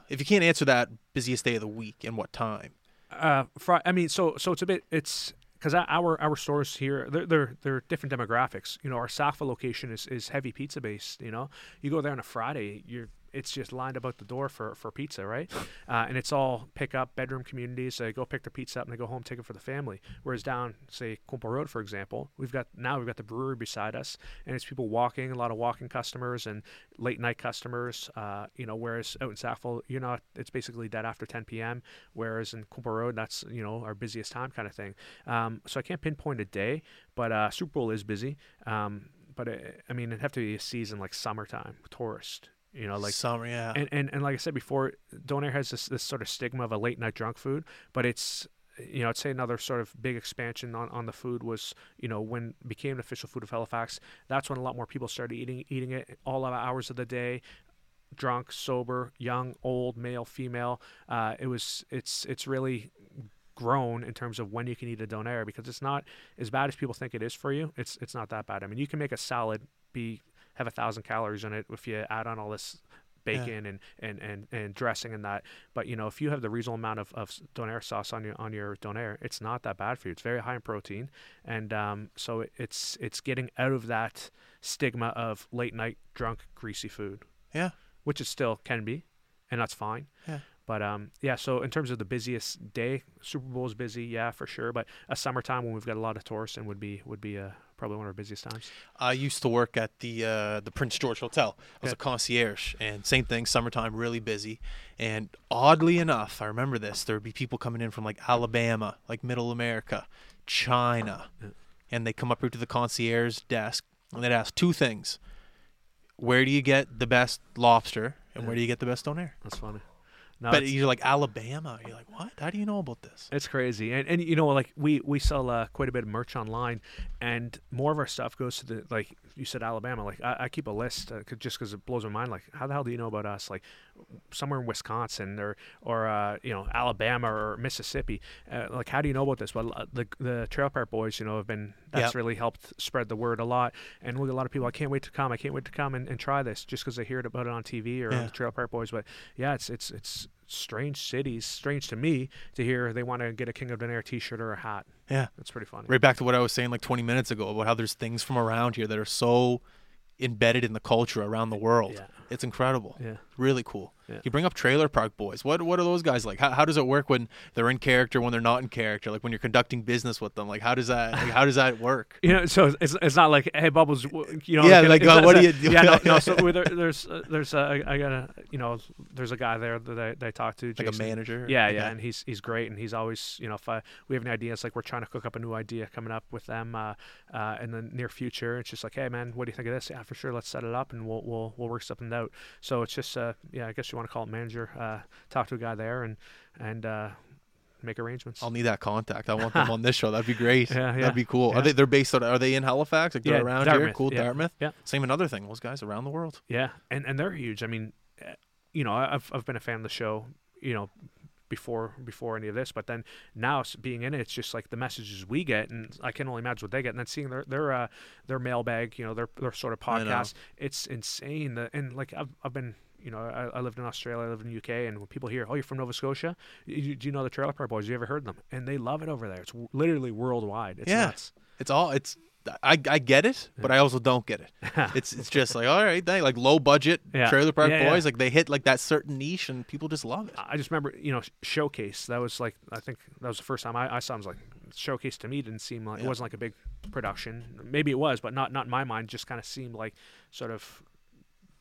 if you can't answer that, busiest day of the week and what time? Uh, fri- I mean, so so it's a bit. It's because our our stores here they're, they're they're different demographics. You know, our Sackville location is is heavy pizza based. You know, you go there on a Friday, you're it's just lined about the door for, for pizza, right? Uh, and it's all pick up bedroom communities. They go pick their pizza up and they go home, take it for the family. Whereas down, say, Quinpool Road, for example, we've got now we've got the brewery beside us, and it's people walking, a lot of walking customers and late night customers. Uh, you know, whereas out in Sackville, you know. It's basically dead after 10 p.m. Whereas in Quinpool Road, that's you know our busiest time kind of thing. Um, so I can't pinpoint a day, but uh, Super Bowl is busy. Um, but it, I mean, it'd have to be a season like summertime, tourist you know, like summer, yeah. And, and and like I said before, Donair has this this sort of stigma of a late night drunk food, but it's you know, I'd say another sort of big expansion on, on the food was, you know, when it became an official food of Halifax. That's when a lot more people started eating eating it all hours of the day, drunk, sober, young, old, male, female. Uh, it was it's it's really grown in terms of when you can eat a donair because it's not as bad as people think it is for you. It's it's not that bad. I mean, you can make a salad be have a thousand calories in it if you add on all this bacon yeah. and, and, and, and dressing and that. But you know, if you have the reasonable amount of, of donair sauce on your on your donair, it's not that bad for you. It's very high in protein, and um, so it's it's getting out of that stigma of late night drunk greasy food. Yeah, which it still can be, and that's fine. Yeah. But um, yeah, so in terms of the busiest day, Super Bowl is busy, yeah, for sure. But a summertime when we've got a lot of tourists and would be would be a probably one of our busiest times. I used to work at the uh, the Prince George Hotel. I was yeah. a concierge, and same thing, summertime, really busy. And oddly enough, I remember this: there would be people coming in from like Alabama, like Middle America, China, yeah. and they come up here to the concierge desk and they'd ask two things: Where do you get the best lobster, and yeah. where do you get the best donair? That's funny. No, but you're like Alabama. You're like, what? How do you know about this? It's crazy, and and you know, like we we sell uh, quite a bit of merch online, and more of our stuff goes to the like you said Alabama. Like I, I keep a list uh, just because it blows my mind. Like how the hell do you know about us? Like somewhere in Wisconsin or or uh, you know Alabama or Mississippi. Uh, like how do you know about this? Well, uh, the the Trailer Park Boys, you know, have been that's yep. really helped spread the word a lot. And look, a lot of people, I can't wait to come. I can't wait to come and, and try this just because I hear about it on TV or yeah. on the Trailer Park Boys. But yeah, it's it's it's strange cities, strange to me to hear they want to get a King of Donair T-shirt or a hat. Yeah, that's pretty funny. Right back to what I was saying like 20 minutes ago about how there's things from around here that are so embedded in the culture around the world. Yeah. It's incredible. Yeah, really cool. Yeah. You bring up Trailer Park Boys. What what are those guys like? How, how does it work when they're in character, when they're not in character? Like when you're conducting business with them, like how does that like, how does that work? [LAUGHS] You know, so it's, it's not like hey Bubbles, you know. Yeah, like uh, what do you do? [LAUGHS] Yeah, no, no. So [LAUGHS] there, there's uh, there's uh, I got a you know there's a guy there that I, that I talk to, Jason. like a manager. Yeah, yeah, and he's he's great, and he's always you know if I, we have any ideas, like we're trying to cook up a new idea coming up with them uh, uh, in the near future. It's just like hey man, what do you think of this? Yeah, for sure, let's set it up and we'll we'll we'll work something out. So it's just uh, yeah, I guess you want to call it manager uh, talk to a guy there and and uh, make arrangements. I'll need that contact. I want [LAUGHS] them on this show. That'd be great. Yeah, yeah. That'd be cool. Yeah. Are they? They're based on. Are they in Halifax? Like they're yeah, around Dartmouth, here. Cool, yeah. Dartmouth. Yeah. Same another thing. Those guys around the world. Yeah, and and they're huge. I mean, eh, you know, I've I've been a fan of the show. You know, before before any of this. But then now being in it, it's just like the messages we get, and I can only imagine what they get. And then seeing their their uh, their mailbag, you know, their their sort of podcast, it's insane. The, and like I've I've been you know, I, I, lived in Australia, I lived in the UK, and when people hear, "Oh, you're from Nova Scotia," you, do you know the Trailer Park Boys? You ever heard them? And they love it over there. It's literally worldwide. It's yeah, nuts. it's all it's. I, I get it, but I also don't get it. [LAUGHS] it's it's just like all right, they like low budget yeah. Trailer Park yeah, Boys, yeah. like they hit like that certain niche, and people just love it. I just remember, you know, Showcase. That was like I think that was the first time I, I saw. Them. was like Showcase to me didn't seem like it wasn't like a big production. Maybe it was, but not not in my mind. Just kind of seemed like sort of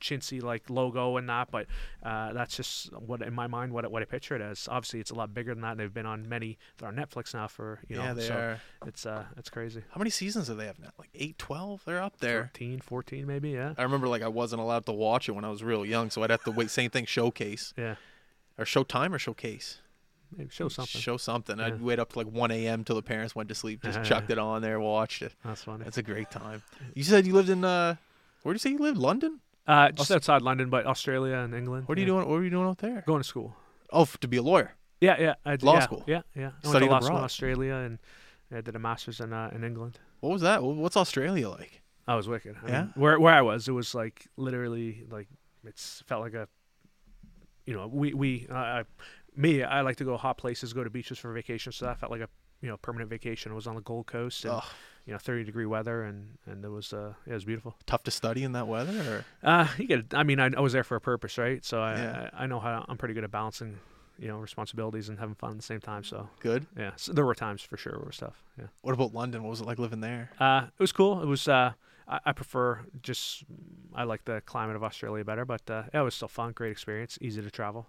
chintzy like logo and that, but uh, that's just what in my mind what what I picture it as. Obviously, it's a lot bigger than that. They've been on many. They're on Netflix now for you know. Yeah, they so are. It's uh, it's crazy. How many seasons do they have now? Like 8, 12? They're up there. 13, 14 maybe. Yeah. I remember like I wasn't allowed to watch it when I was real young, so I'd have to wait. Same thing, Showcase. Yeah. Or Showtime or Showcase. Maybe show something. Show something. Yeah. I'd wait up to like 1 a.m. till the parents went to sleep. Just Yeah, [LAUGHS] chucked yeah. it on there, watched it. That's funny. That's a great time. You said you lived in uh, where did you say you lived? London? Uh, just outside London, but Australia and England. What are you yeah. doing? What were you doing out there? Going to school. Oh, f- to be a lawyer. Yeah, yeah. I did, Law yeah, school. Yeah, yeah. I went Studied to law school in. Australia and I did a master's in uh, in England. What was that? What's Australia like? I was wicked. I Yeah? mean, where where I was, it was like literally like it's felt like a, you know, we we uh, I, me I like to go hot places, go to beaches for vacation, so that felt like a you know permanent vacation. I was on the Gold Coast, and you know, thirty degree weather, and and it was uh it was beautiful. tough to study in that weather. Or? Uh, you get. I mean, I, I was there for a purpose, right? So I, Yeah. I I know how I'm pretty good at balancing, you know, responsibilities and having fun at the same time. So Good. yeah, so there were times for sure where stuff. Yeah. What about London? What was it like living there? Uh, it was cool. It was. Uh, I, I prefer just. I like the climate of Australia better, but uh, yeah, it was still fun. Great experience. Easy to travel.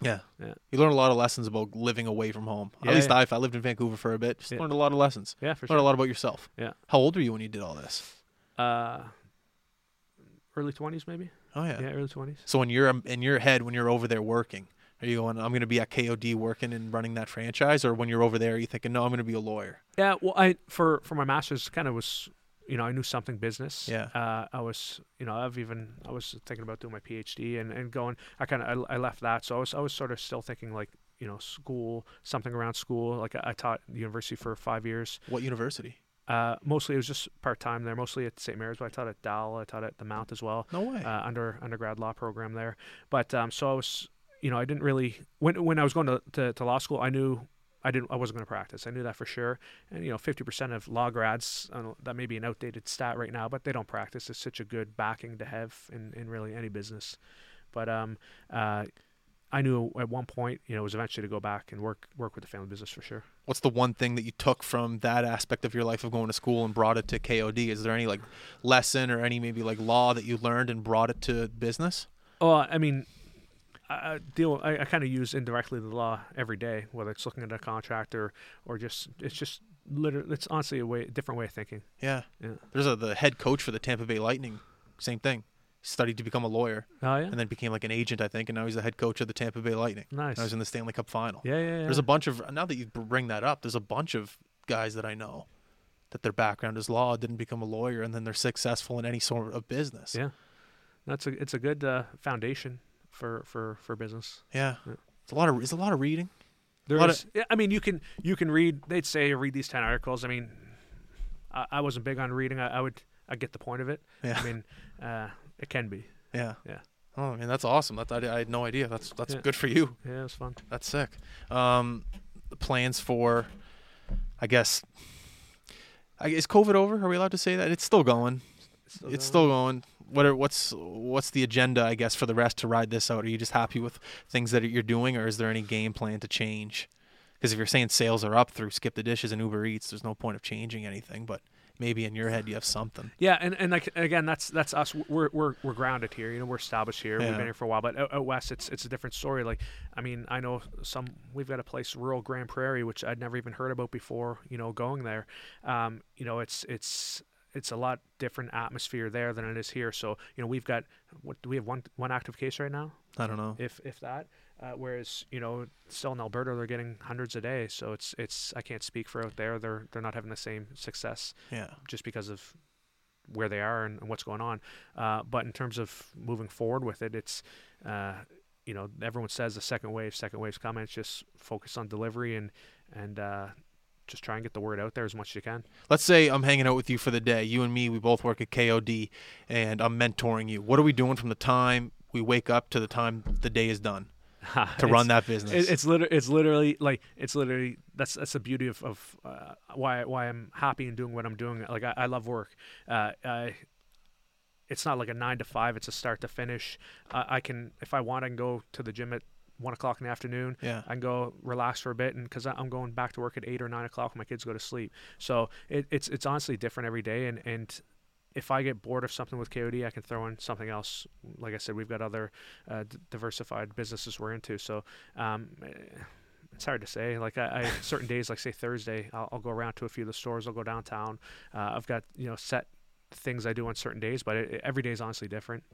Yeah. Yeah. You learn a lot of lessons about living away from home. Yeah, At least yeah. I, if I lived in Vancouver for a bit, just learned a lot of lessons. Yeah, for Learned a lot about yourself. Yeah. How old were you when you did all this? Uh, early twenties, maybe. Oh yeah. Yeah, early twenties. So when you're in your head, when you're over there working, are you going? I'm going to be at KOD working and running that franchise, or when you're over there, are you thinking, no, I'm going to be a lawyer? Yeah, well, I for for my masters, kind of was, you know, I knew something business. Yeah. Uh, I was, you know, I've even I was thinking about doing my PhD and and going. I kind of I, I left that, so I was I was sort of still thinking like you know school something around school. Like I, I taught university for five years. What university? Uh, mostly it was just part time there. Mostly at St. Mary's, but I taught at Dal. I taught at the Mount as well No way. uh, under undergrad law program there. But um, so I was, you know, I didn't really when when I was going to, to, to law school, I knew I didn't I wasn't going to practice. I knew that for sure. And you know, fifty percent of law grads know, that may be an outdated stat right now, but they don't practice. It's such a good backing to have in, in really any business. But um, uh, I knew at one point, you know, it was eventually to go back and work work with the family business for sure. What's the one thing that you took from that aspect of your life of going to school and brought it to KOD? Is there any like lesson or any maybe like law that you learned and brought it to business? Oh, I mean, I I deal. I, I kind of use indirectly the law every day, whether it's looking at a contract or or just it's just literally. It's honestly a way, different way of thinking. Yeah. Yeah. There's a the head coach for the Tampa Bay Lightning. Same thing. Studied to become a lawyer Oh yeah, and then became like an agent, I think, and now he's the head coach of the Tampa Bay Lightning. nice. I was in the Stanley Cup final. yeah, yeah, yeah. There's a bunch of now that you bring that up, there's a bunch of guys that I know that their background is law, didn't become a lawyer, and then they're successful in any sort of business. Yeah. That's a it's a good uh, foundation for for for business. Yeah. Yeah. It's a lot of it's a lot of reading. There Lot is. yeah, I mean, you can you can read. They'd say read these ten articles. I mean, I, I wasn't big on reading. I, I would I get the point of it. Yeah. I mean, uh, it can be. Yeah. Yeah. Oh, man, that's awesome. That's I, I had no idea. That's that's Yeah. good for you. Yeah, it was fun. That's sick. Um, the plans for, I guess, I, is COVID over? Are we allowed to say that? It's still going. it's going. still going. What are, what's what's the agenda? I guess for the rest to ride this out. Are you just happy with things that you're doing, or is there any game plan to change? Because if you're saying sales are up through Skip the Dishes and Uber Eats, there's no point of changing anything. But maybe in your head you have something. Yeah, and, and like again, that's that's us. We're we're we're grounded here. You know, we're established here. We've been here for a while. But out, out west, it's it's a different story. Like, I mean, I know some. We've got a place, rural Grande Prairie, which I'd never even heard about before. You know, going there. Um, you know, it's it's it's a lot different atmosphere there than it is here. So you know, we've got what do we have one one active case right now, I don't know. if if that. Uh, whereas you know, still in Alberta, they're getting hundreds a day. So it's it's I can't speak for out there. They're they're not having the same success Yeah. just because of where they are and, and what's going on. Uh, but in terms of moving forward with it, it's uh, you know everyone says the second wave, second wave's coming. It's just focus on delivery and and uh, just try and get the word out there as much as you can. Let's say I'm hanging out with you for the day. You and me, we both work at KOD, and I'm mentoring you. What are we doing from the time we wake up to the time the day is done [LAUGHS] to run that business? It, it's literally, it's literally like it's literally that's that's the beauty of, of uh, why why I'm happy in doing what I'm doing. Like I, I love work. Uh, I, it's not like a nine to five. It's a start to finish. Uh, I can if I want, I can go to the gym at one o'clock in the afternoon. yeah. I can go relax for a bit, and because I'm going back to work at eight or nine o'clock when my kids go to sleep. So it, it's it's honestly different every day, and and if I get bored of something with KOD, I can throw in something else. Like I said, we've got other uh, d- diversified businesses we're into, so um, eh, it's hard to say. Like I, I [LAUGHS] certain days, like say Thursday, I'll, I'll go around to a few of the stores. I'll go downtown. Uh, I've got you know set things I do on certain days, but it, every day is honestly different.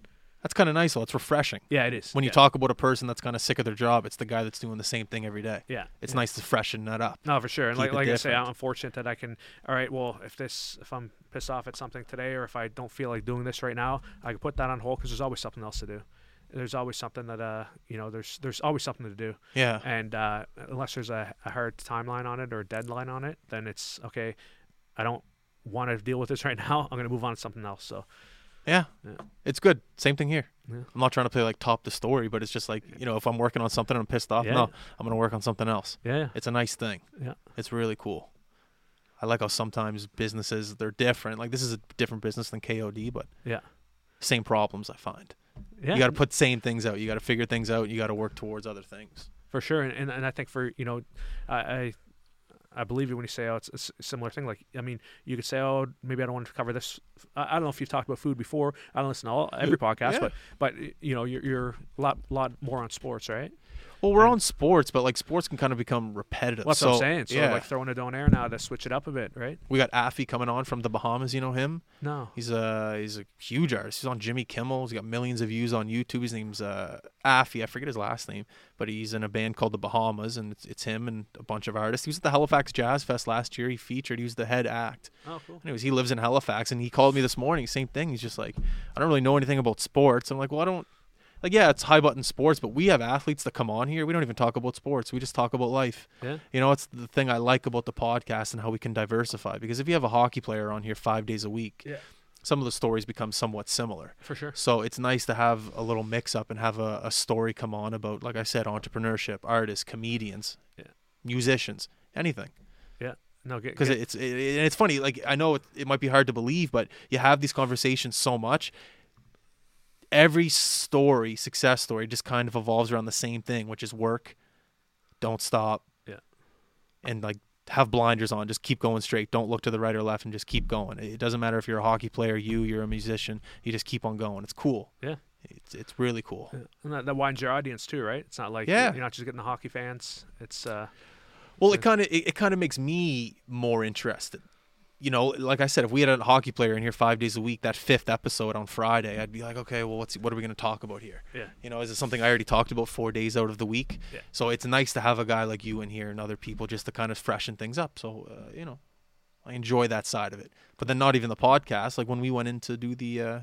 That's kind of nice. though. It's refreshing. Yeah, it is. When you yeah. talk about a person that's kind of sick of their job, it's the guy that's doing the same thing every day. yeah, It's yeah. nice to freshen that up. No, for sure. And Keep like, like I say. I'm fortunate that I can. All right, well, if this, if I'm pissed off at something today, or if I don't feel like doing this right now, I can put that on hold because there's always something else to do. there's always something that uh you know there's there's always something to do Yeah. and uh, unless there's a, a hard timeline on it or a deadline on it then it's okay i don't want to deal with this [LAUGHS] right now i'm going to move on to something else so Yeah. Yeah. It's good. Same thing here. Yeah. I'm not trying to play like top the story, but it's just like, you know, if I'm working on something and I'm pissed off, Yeah. no, I'm going to work on something else. yeah It's a nice thing. Yeah. It's really cool. I like how sometimes businesses they're different. Like this is a different business than KOD, but Yeah. same problems I find. yeah You got to put same things out. You got to figure things out. You got to work towards other things. for sure and, and, and i think for you know I, I I believe you when you say, "Oh, it's a similar thing." Like, I mean, you could say, "Oh, maybe I don't want to cover this." I, I don't know if you've talked about food before. I don't listen to all, every [LAUGHS] podcast, Yeah. but but you know, you're you're a lot lot more on sports, right? Well, we're And- on sports, but like sports can kind of become repetitive. Well, that's so, what I'm saying. So, yeah, like, throwing a donair now to switch it up a bit, right? we got Afie coming on from the Bahamas. You know him? No. He's a he's a huge artist. He's on Jimmy Kimmel. He's got millions of views on YouTube. His name's uh, Afie. I forget his last name, but he's in a band called the Bahamas, and it's, it's him and a bunch of artists. He was at the Halifax Jazz Fest last year. He featured. He was the head act. Oh, cool. Anyways, he lives in Halifax, and he called me this morning. Same thing. He's just like, I don't really know anything about sports. I'm like, well, I don't. Like, yeah, it's high button sports, but we have athletes that come on here. We don't even talk about sports. We just talk about life. Yeah. You know, it's the thing I like about the podcast and how we can diversify. Because if you have a hockey player on here five days a week, Yeah. some of the stories become somewhat similar. For sure. So it's nice to have a little mix up and have a, a story come on about, like I said, entrepreneurship, artists, comedians, Yeah. musicians, anything. Yeah. No, get, Because it's it, and it's funny. Like I know it, it might be hard to believe, but you have these conversations so much. Every story, success story, just kind of evolves around the same thing, which is work, don't stop, Yeah. and like have blinders on, just keep going straight. Don't look to the right or left, and just keep going. It doesn't matter if you're a hockey player, you, you're a musician. You just keep on going. It's cool. Yeah. it's it's really cool. Yeah. and that, that widens your audience too, right? It's not like Yeah. you're not just getting the hockey fans. It's uh, Well, it kind of it, it kind of makes me more interested. You know, like I said, if we had a hockey player in here five days a week, that fifth episode on Friday, I'd be like, okay, well, what's what are we going to talk about here? yeah, You know, is it something I already talked about four days out of the week? Yeah. So it's nice to have a guy like you in here and other people just to kind of freshen things up. So uh, you know, I enjoy that side of it. But then not even the podcast. Like when we went in to do the. Uh,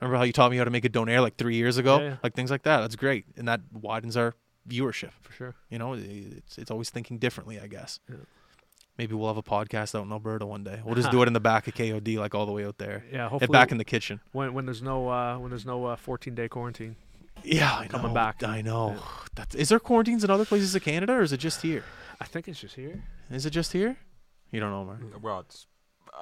remember how you taught me how to make a donair like three years ago? Yeah, yeah. Like things like that. That's great, and that widens our viewership. for sure. You know, it's it's always thinking differently, I guess. Yeah. Maybe we'll have a podcast out in Alberta one day. We'll just do [LAUGHS] it in the back of KOD, like all the way out there. Yeah, Head hopefully back in the kitchen. when when there's no uh, when there's no uh, 14 day quarantine. Yeah, I Coming know. back. I know. Yeah. [SIGHS] That's, is there quarantines in other places of Canada, or is it just here? I think it's just here. Is it just here? You don't know, Mark. Well, it's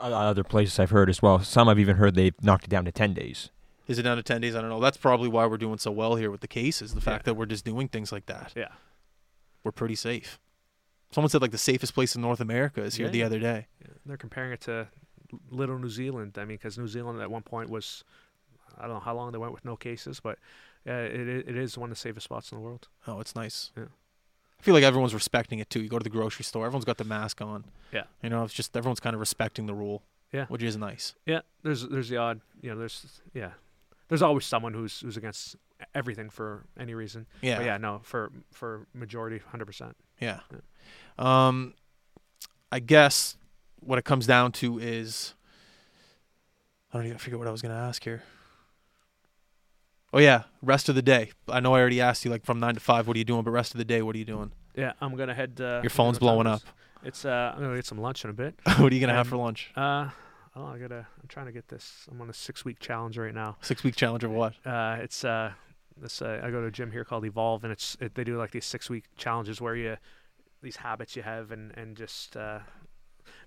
other places I've heard as well. Some I've even heard they've knocked it down to ten days. Is it down to ten days? I don't know. That's probably why we're doing so well here with the cases. The fact Yeah. that we're just doing things like that. Yeah. We're pretty safe. Someone said like the safest place in North America is here Yeah, the yeah. other day. Yeah, they're comparing it to little New Zealand. I mean, because New Zealand at one point was, I don't know how long they went with no cases, but uh, it it is one of the safest spots in the world. Oh, it's nice. Yeah. I feel like everyone's respecting it too. You go to the grocery store, everyone's got the mask on. Yeah. You know, it's just everyone's kind of respecting the rule. Yeah. Which is nice. Yeah, there's there's the odd, you know, there's yeah, there's always someone who's who's against everything for any reason. Yeah. But yeah, no, for for majority, hundred percent. Yeah. Um, I guess what it comes down to is I don't even figure what I was gonna ask here. Oh yeah, rest of the day. I know I already asked you like from nine to five. What are you doing? But rest of the day, what are you doing? Yeah, I'm gonna head. Uh, Your phone's you know what blowing up. it is? Uh, I'm gonna get some lunch in a bit. [LAUGHS] what are you gonna have Um, for lunch? Uh, oh, I gotta. I'm trying to get this. I'm on a six week challenge right now. Six week challenge of what? Uh, it's uh, this uh, I go to a gym here called Evolve, and it's it, they do like these six week challenges where you these habits you have and and just uh,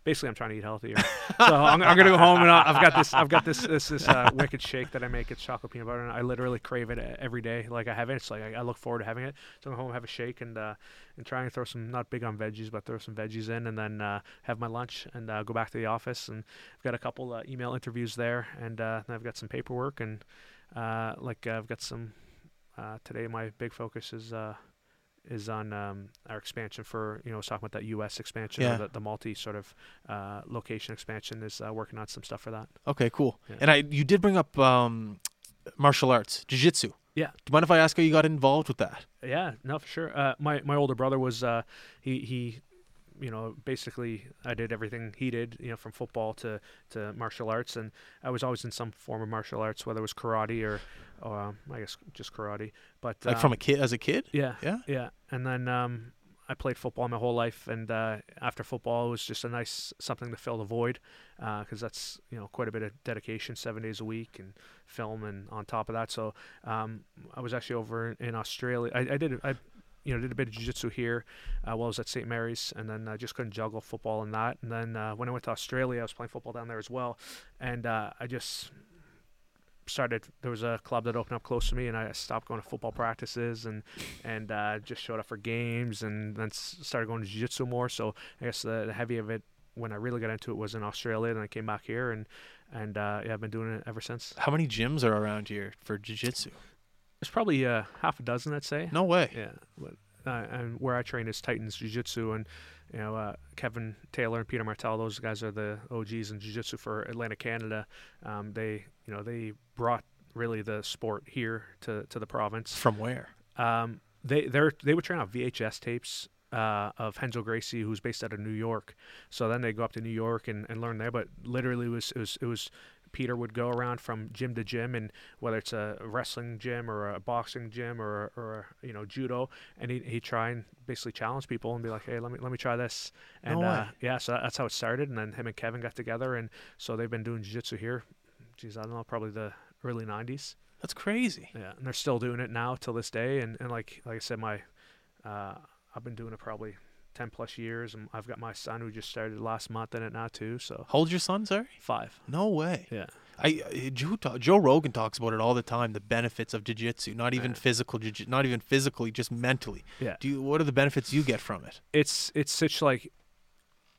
basically I'm trying to eat healthier. [LAUGHS] so I'm, I'm gonna go home and I- I've got this I've got this this this uh, wicked shake that I make. It's chocolate peanut butter, and I literally crave it e- every day. Like I have it. It's like I, I look forward to having it. So I'm home have a shake and uh, and try and throw some not big on veggies, but throw some veggies in, and then uh, have my lunch and uh, go back to the office. And I've got a couple uh, email interviews there, and uh, I've got some paperwork and uh, like uh, I've got some uh, today. My big focus is uh, is on um, our expansion for you know I was talking about that U.S. expansion, Yeah. or the, the multi sort of uh, location expansion. Is uh, working on some stuff for that. Okay, cool. Yeah. And I, you did bring up um, martial arts, jiu-jitsu. Yeah. Do you mind if I ask how you got involved with that? Yeah, no, for sure. Uh, my my older brother was uh, he he you know, basically I did everything he did, you know, from football to, to martial arts. And I was always in some form of martial arts, whether it was karate or, or um, I guess just karate. But Like um, from a kid, as a kid. yeah, Yeah. yeah. And then um, I played football my whole life, and uh, after football, it was just a nice something to fill the void, because that's you know quite a bit of dedication, seven days a week, and film, and on top of that. So um, I was actually over in, in Australia. I, I did I you know did a bit of jiu-jitsu here uh, while I was at St Mary's, and then I just couldn't juggle football and that. And then uh, when I went to Australia, I was playing football down there as well, and uh, I just started there was a club that opened up close to me and I stopped going to football practices and and uh, just showed up for games and then started going to jiu-jitsu more so I guess the, the heavy of it when I really got into it was in Australia and I came back here and and uh, yeah I've been doing it ever since How many gyms are around here for jiu-jitsu? there's probably uh, half a dozen I'd say No way. yeah but, uh, and where I train is Titans Jiu-Jitsu and you know uh, Kevin Taylor and Peter Martell those guys are the OGs in Jiu-Jitsu for Atlantic, Canada um, they you know they brought really the sport here to, to the province From where? um, they they they would turn out VHS tapes uh, of Renzo Gracie, who's based out of New York. So then they go up to New York and, and learn there. But literally, it was it was it was Peter would go around from gym to gym, and whether it's a wrestling gym or a boxing gym or or you know judo, and he he try and basically challenge people and be like, hey, let me let me try this. And No uh, yeah, so that's how it started. And then him and Kevin got together, and so they've been doing jiu-jitsu here. Geez, I don't know, probably the early '90s. That's crazy. Yeah, and they're still doing it now till this day. And, and like like I said, my uh, I've been doing it probably ten plus years, and I've got my son who just started last month in it now too. So How old's your son, sorry? five. No way. Yeah, I uh, Joe, Joe Rogan talks about it all the time. The benefits of jiu-jitsu, not even Yeah. physical, jiu- not even physically, just mentally. yeah. Do you? What are the benefits you get from it? It's it's such like.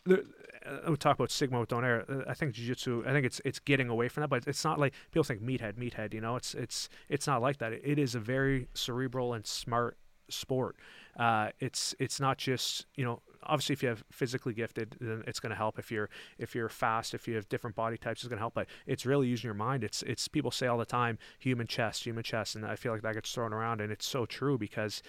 The, uh, we talk about stigma with donair. Uh, I think jiu-jitsu. I think it's it's getting away from that, but it's not like people think meathead, meathead. You know, it's it's it's not like that. It is a very cerebral and smart sport. Uh, it's it's not just you know obviously if you have physically gifted then it's going to help. If you're if you're fast if you have different body types it's going to help but it's really using your mind. It's it's people say all the time human chess human chess and i feel like that gets thrown around and it's so true because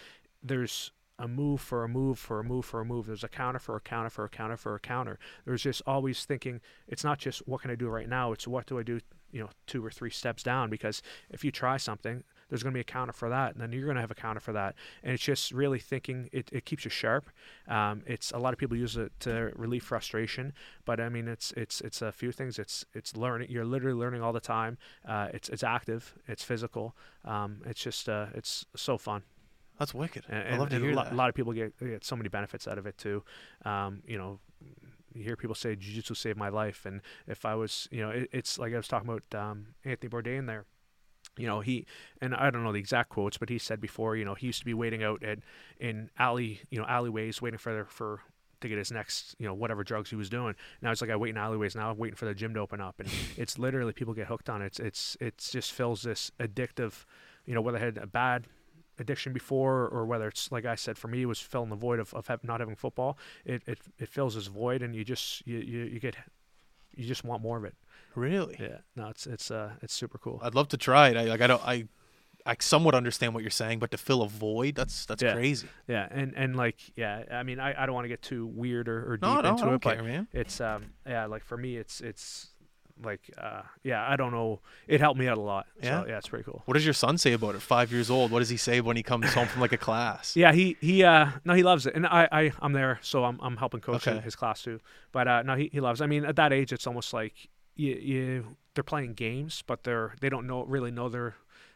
there's a move for a move for a move for a move. There's a counter for a counter for a counter for a counter. There's just always thinking it's not just what can i do right now it's what do i do you know two or three steps down because if you try something there's going to be a counter for that and then you're going to have a counter for that and it's just really thinking it, it keeps you sharp um, it's a lot of people use it to relieve frustration but i mean it's it's it's a few things it's it's learning you're literally learning all the time uh, it's it's active it's physical um, it's just uh, it's so fun That's wicked. and, I love to hear a, lo- that. a lot of people get get so many benefits out of it too. Um, you know, you hear people say jiu-jitsu saved my life, and if I was, you know, it, it's like I was talking about um, Anthony Bourdain there. You know, he and I don't know the exact quotes, but he said before, you know, he used to be waiting out at in alley, you know, alleyways, waiting for for to get his next, you know, whatever drugs he was doing. Now it's like I wait in alleyways now, I'm waiting for the gym to open up, and it's literally people get hooked on it. It's it's it's just fills this addictive, you know, whether I had a bad addiction before or whether it's like I said for me it was filling the void of, of not having football it, it it fills this void and you just you, you, you get you just want more of it really? yeah no it's it's uh it's super cool I'd love to try it. I like. I don't. I. I somewhat understand what you're saying, but to fill a void, that's that's Yeah. crazy. yeah and and like yeah I mean I, I don't want to get too weird or, or deep No, no, into it but care, man. it's um yeah like for me it's it's like uh yeah I don't know it helped me out a lot Yeah? so yeah it's pretty cool What does your son say about it? Five years old. What does he say when he comes home from like a class? Yeah, he he uh no he loves it, and I I I'm there, so I'm I'm helping coach Okay. his class too. But uh no he he loves. I mean at that age it's almost like you you they're playing games, but they're they don't know really know their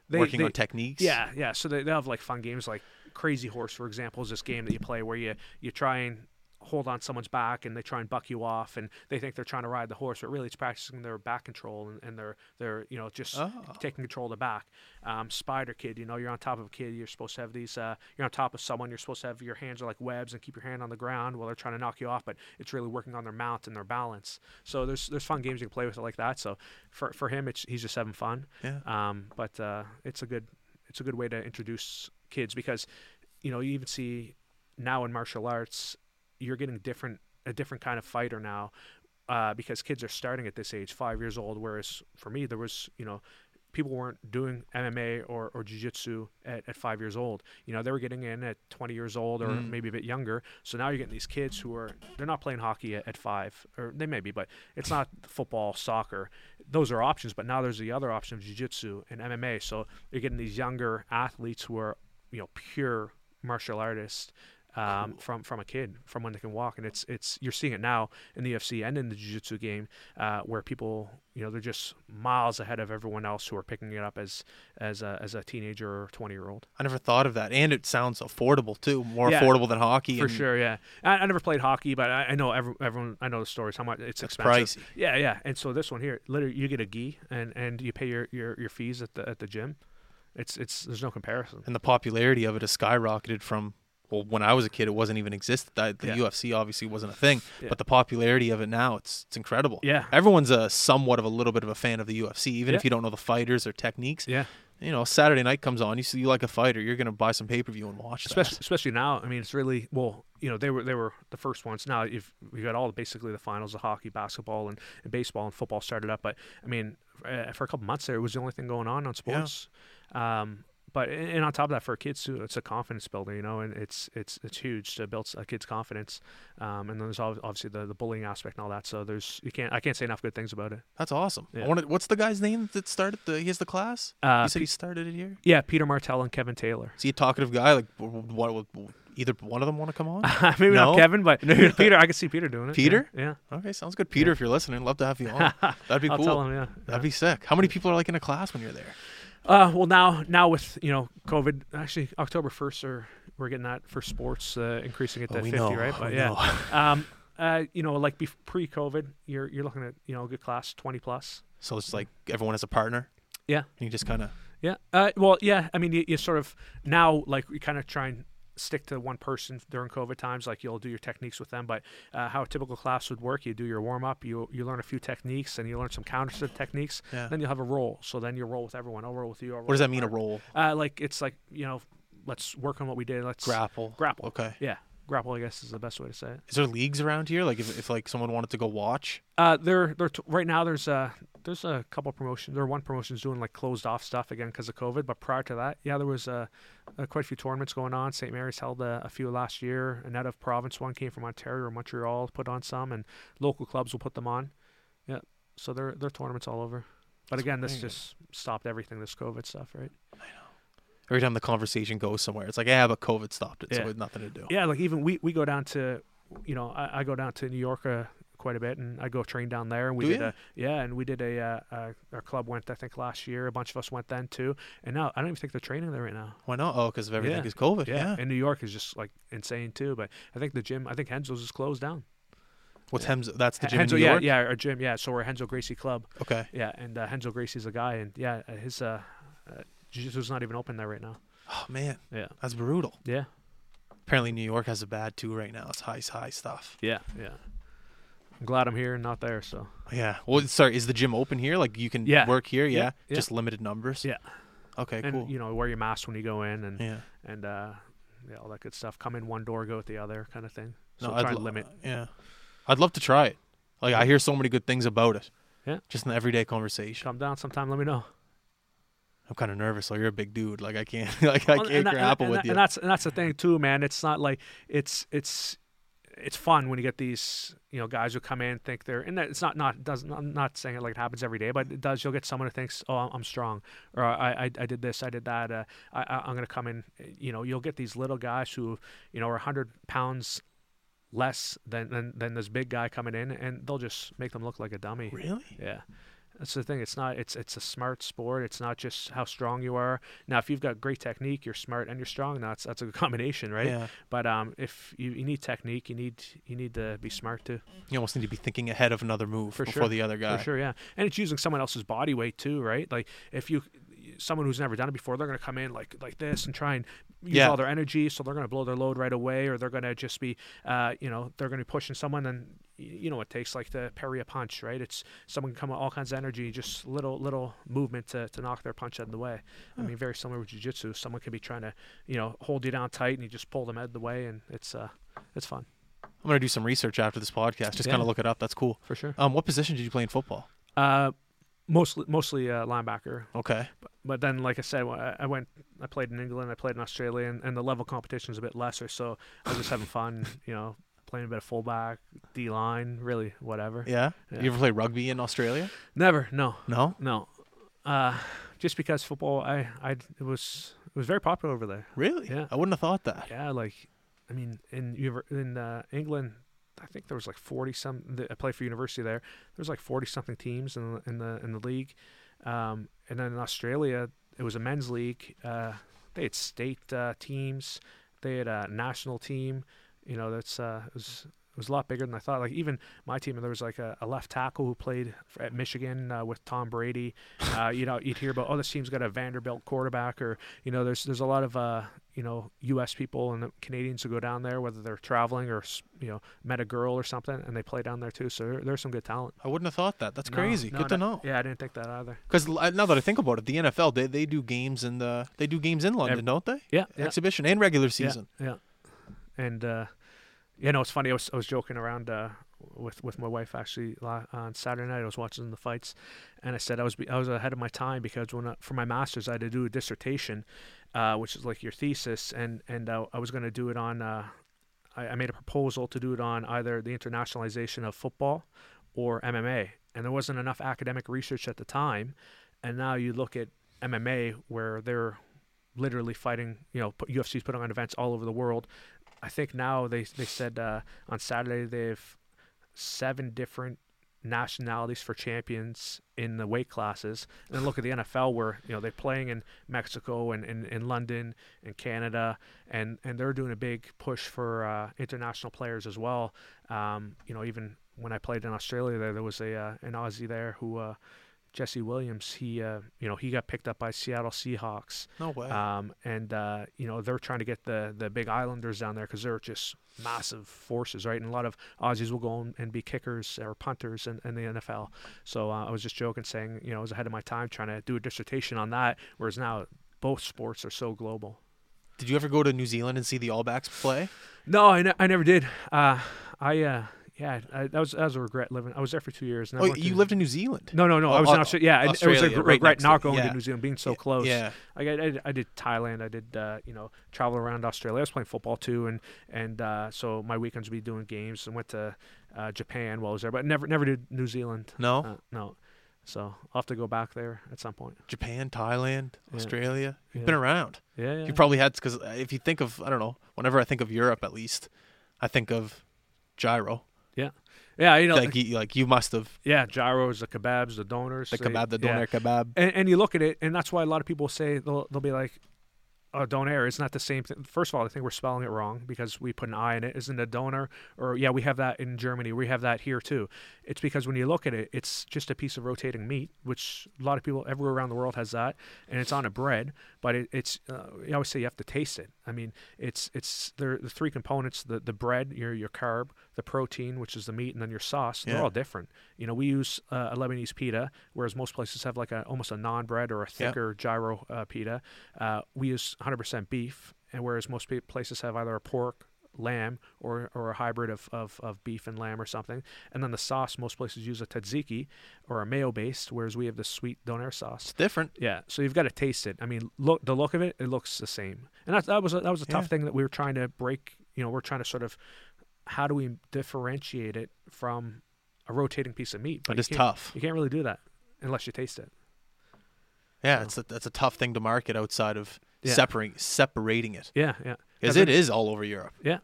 they, Working they- on techniques. Yeah, yeah. So they, they have like fun games like Crazy Horse, for example, is this game that you play where you you try and hold on someone's back and they try and buck you off and they think they're trying to ride the horse, but really it's practicing their back control and, and they're they're you know just Oh. taking control of the back. Um, spider kid, you know, you're on top of a kid. You're supposed to have these. Uh, you're on top of someone. You're supposed to have your hands are like webs and keep your hand on the ground while they're trying to knock you off. But it's really working on their mount and their balance. So there's there's fun games you can play with it like that. So for for him, it's he's just having fun. Yeah. Um, but uh, it's a good it's a good way to introduce kids because you know you even see now in martial arts you're getting different a different kind of fighter now uh, because kids are starting at this age five years old whereas for me there was you know people weren't doing MMA or, or jiu-jitsu at, at five years old. You know, they were getting in at 20 years old or Mm. maybe a bit younger. So now you're getting these kids who are they're not playing hockey at, at five, or they may be, but it's not football, soccer. Those are options. But now there's the other option of jiu-jitsu and MMA. So you're getting these younger athletes who are you know pure martial artists um, from from a kid from when they can walk, and it's it's you're seeing it now in the UFC and in the jiu-jitsu game uh, where people you know they're just miles ahead of everyone else who are picking it up as as a, as a teenager or 20 year old. I never thought of that, and it sounds affordable too, more Yeah. affordable than hockey. For and sure, yeah. I, I never played hockey, but I, I know every, everyone. I know the stories. How much it's expensive. pricey. Yeah, yeah. And so this one here, literally, you get a gi and and you pay your, your, your fees at the at the gym. It's it's there's no comparison. and the popularity of it has skyrocketed from well when I was a kid it wasn't even existed that the Yeah. UFC obviously wasn't a thing Yeah. but the popularity of it now it's it's incredible Yeah, everyone's a somewhat of a little bit of a fan of the UFC even if you don't know the fighters or techniques yeah. you know Saturday night comes on you see you like a fighter you're gonna buy some pay-per-view and watch especially that especially now. I mean, it's really well. You know, they were they were the first ones. Now you've we got all basically the finals of hockey, basketball, and, and baseball and football started up. But I mean, uh, for a couple months there, it was the only thing going on on sports. Um, but and on top of that, for kids too, it's a confidence builder, you know, and it's it's it's huge to build a kid's confidence. Um, and then there's obviously the, the bullying aspect and all that. So there's you can't I can't say enough good things about it. that's awesome Yeah. wanted, what's the guy's name that started the he has the class Uh, you said he started it here yeah, Peter Martell and Kevin Taylor. is he a talkative guy like what, what, either one of them want to come on [LAUGHS] Maybe No? not Kevin, but [LAUGHS] Peter. I can see Peter doing it. Peter? Yeah. okay sounds good Peter if you're listening love to have you on [LAUGHS] that'd be I'll cool tell him. Yeah. That'd be sick. How many people are like in a class when you're there? Uh, well, now now with you know COVID, actually October first, or we're getting that for sports, uh, increasing it to Oh, fifty, know. right? But We yeah, [LAUGHS] um, uh, you know, like bef- pre-COVID, you're you're looking at you know a good class, twenty plus. So it's like everyone has a partner. Yeah. And you just kind of Yeah. Uh, well, yeah. I mean, you, you sort of now like we kind of try and stick to one person during COVID times. Like you'll do your techniques with them, but uh, how a typical class would work, you do your warm up, you you learn a few techniques, and you learn some counter techniques. yeah. Then you'll have a roll. So then you roll with everyone. I'll roll with you. Roll What does that mean? A roll? Uh, like it's like you know, let's work on what we did. Let's Grapple. grapple. Okay. Yeah, grapple. I guess is the best way to say it. Is there leagues around here? Like if, if like someone wanted to go watch? Uh, there, there. T- right now, there's a there's a couple promotions. There one promotion's doing like closed off stuff again because of COVID. But prior to that, yeah, there was uh, uh, quite a few tournaments going on. St. Mary's held a, a few last year. An out of province one came from Ontario or Montreal, put on some, and local clubs will put them on. Yeah, so there there are tournaments all over. But That's again, this just stopped everything. This COVID stuff, right? Every time the conversation goes somewhere, it's like, yeah, but COVID stopped it, so Yeah. it's nothing to do. Yeah, like even we, we go down to, you know, I, I go down to New York uh, quite a bit, and I go train down there. And we Do did ya? a yeah, and we did a uh, uh, our club went I think last year. A bunch of us went then too, and now I don't even think they're training there right now. Why not? Oh, because of everything Yeah. is COVID. Yeah. Yeah. and New York is just like insane too. But I think the gym, I think Renzo's is closed down. What's Yeah. That's the gym Renzo, in New yeah, York. yeah, our gym, yeah. So we're Renzo Gracie Club, Okay. yeah, and uh, Renzo Gracie's a guy, and yeah, his uh, uh jiu-jitsu's not even open there right now. Oh man, Yeah, that's brutal. yeah, Apparently New York has a bad too right now. It's high high stuff. yeah, yeah. I'm glad I'm here and not there. So Yeah. Well, sorry. Is the gym open here? Like you can Yeah. work here? Yeah. Yeah, yeah. Just limited numbers. Yeah. Okay. and cool. you know, wear your mask when you go in, and yeah. and uh, yeah, all that good stuff. Come in one door, go out the other, kind of thing. So No, try I'd lo- limit. Yeah. I'd love to try it. Like I hear so many good things about it. Yeah. Just in the everyday conversation. Come down sometime. Let me know. I'm kind of nervous. So you're a big dude. Like I can't. [LAUGHS] Like I can't that- grapple and with that- you. And that's and that's the thing too, man. It's not like it's it's it's fun when you get these you know guys who come in think they're and that- it's not not doesn't I'm not saying it like it happens every day, but it does. You'll get someone who thinks, oh, I'm strong, or I I, I did this, I did that. Uh, I I- I'm gonna come in. You know, you'll get these little guys who you know are 100 pounds less than than than this big guy coming in, and they'll just make them look like a dummy. really? Yeah. That's the thing. It's not. It's it's a smart sport. It's not just how strong you are. Now, if you've got great technique, you're smart and you're strong. That's that's a good [LAUGHS] combination, right? Yeah. But um, if you, you need technique, you need you need to be smart too. You almost need to be thinking ahead of another move For before sure. the other guy. For sure, yeah. And it's using someone else's body weight too, right? Like if you someone who's never done it before, they're gonna come in like like this and try and use Yeah. all their energy, so they're gonna blow their load right away, or they're gonna just be, uh, you know, they're gonna be pushing someone and. You know what it takes like to parry a punch, right? It's someone can come with all kinds of energy, just little little movement to, to knock their punch out of the way. I mean, very similar with jiu-jitsu. Someone can be trying to, you know, hold you down tight, and you just pull them out of the way, and it's uh, it's fun I'm gonna do some research after this podcast. Just Yeah. kind of look it up. That's cool. for sure. Um, what position did you play in football? Uh, mostly mostly uh, linebacker. Okay. But then, like I said, I went, I played in England, I played in Australia, and, and the level of competition is a bit lesser. So I was just having fun, [LAUGHS] you know, playing a bit of fullback, D line, really whatever. Yeah. Yeah. You ever play rugby in Australia? Never, no, No. no. Uh, just because football, I, I, it was, it was very popular over there. Really? Yeah. I wouldn't have thought that. Yeah, like, I mean, in in uh, England, I think there was like forty some. I played for university there. There was like forty something teams in the in the in the league, um, and then in Australia, it was a men's league. Uh, they had state uh, teams. They had a national team. You know, that's uh, it was it was a lot bigger than I thought. Like even my team, there was like a, a left tackle who played at Michigan uh, with Tom Brady. Uh, you know, you'd hear about oh, this team's got a Vanderbilt quarterback, or you know, there's there's a lot of uh, you know U.S. people and Canadians who go down there, whether they're traveling or you know met a girl or something, and they play down there too. So there, there's some good talent. I wouldn't have thought that. That's No, crazy. no, Good to know. Yeah, I didn't think that either. Because now that I think about it, the NFL they, they do games in the they do games in London, Ev- don't they? Yeah, yeah. Exhibition and regular season. Yeah, yeah. And uh, you know, it's funny. I was I was joking around uh, with with my wife actually on Saturday night. I was watching the fights, and I said I was I was ahead of my time because when I, for my masters I had to do a dissertation, uh, which is like your thesis, and and uh, I was going to do it on. Uh, I, I made a proposal to do it on either the internationalization of football or MMA, and there wasn't enough academic research at the time. And now you look at MMA where they're literally fighting. You know, UFC's putting on events all over the world. I think now they they said uh, on Saturday they have seven different nationalities for champions in the weight classes. And then look at the NFL where you know they're playing in Mexico and in, London and Canada, and and they're doing a big push for uh, international players as well. Um, you know, even when I played in Australia, there there was a uh, an Aussie there who. Uh, Jesse Williams, he uh, you know he got picked up by Seattle Seahawks, No way. um, and uh, you know they're trying to get the the big Islanders down there because they're just massive forces, right? And a lot of Aussies will go and- be kickers or punters in, in the NFL. So uh, I was just joking, saying you know I was ahead of my time trying to do a dissertation on that, whereas now both sports are so global. Did you ever go to New Zealand and see the All Blacks play? No, I, ne- I never did. Uh, I uh, yeah, I, that was that was a regret living. I was there for two years. And Oh, you lived in New Zealand. No, no, no. Oh, I was in Australia. Yeah, and it was a Australia, gr- right regret not going yeah. to New Zealand, being so Y- close. Yeah. I, I, I did Thailand. I did uh, you know travel around Australia. I was playing football too, and and uh, so my weekends would be doing games. And went to uh, Japan while I was there, but never never did New Zealand. No. Uh, no. So I'll have to go back there at some point. Japan, Thailand, Yeah. Australia. You've Yeah. been around. Yeah, yeah. You probably had because if you think of I don't know. Whenever I think of Europe, at least, I think of gyro. Yeah, Yeah, you know, like you, like you must have yeah, gyros, the kebabs, the donors, the they- kebab, the yeah. doner kebab. and, and you look at it, and that's why a lot of people say they'll they'll be like, "Oh, donair." It's not the same thing. First of all, I think we're spelling it wrong because we put an I in it. Isn't a donor? Or yeah, we have that in Germany. We have that here too. It's because when you look at it, it's just a piece of rotating meat, which a lot of people everywhere around the world has that, and it's on a bread. But it, it's uh, I always say you have to taste it. I mean, it's it's there the three components: the the bread, your your carb, the protein, which is the meat, and then your sauce. They're all different. You know, we use uh, a Lebanese pita, whereas most places have like a almost a naan bread or a Yep. thicker gyro uh, pita. Uh, we use 100% beef, and whereas most places have either a pork, lamb, or or a hybrid of, of, of beef and lamb or something. And then the sauce, most places use a tzatziki or a mayo based, whereas we have the sweet doner sauce. It's different. Yeah, so you've got to taste it. I mean, look the look of it, it looks the same, and that that was a, that was a tough thing that we were trying to break. You know, we're trying to sort of how do we differentiate it from a rotating piece of meat? But you it's tough. You can't really do that unless you taste it. Yeah, So- it's a, that's a tough thing to market outside of Yeah. separating separating it Yeah, yeah. because 'Cause it it- is all over Europe. Yeah,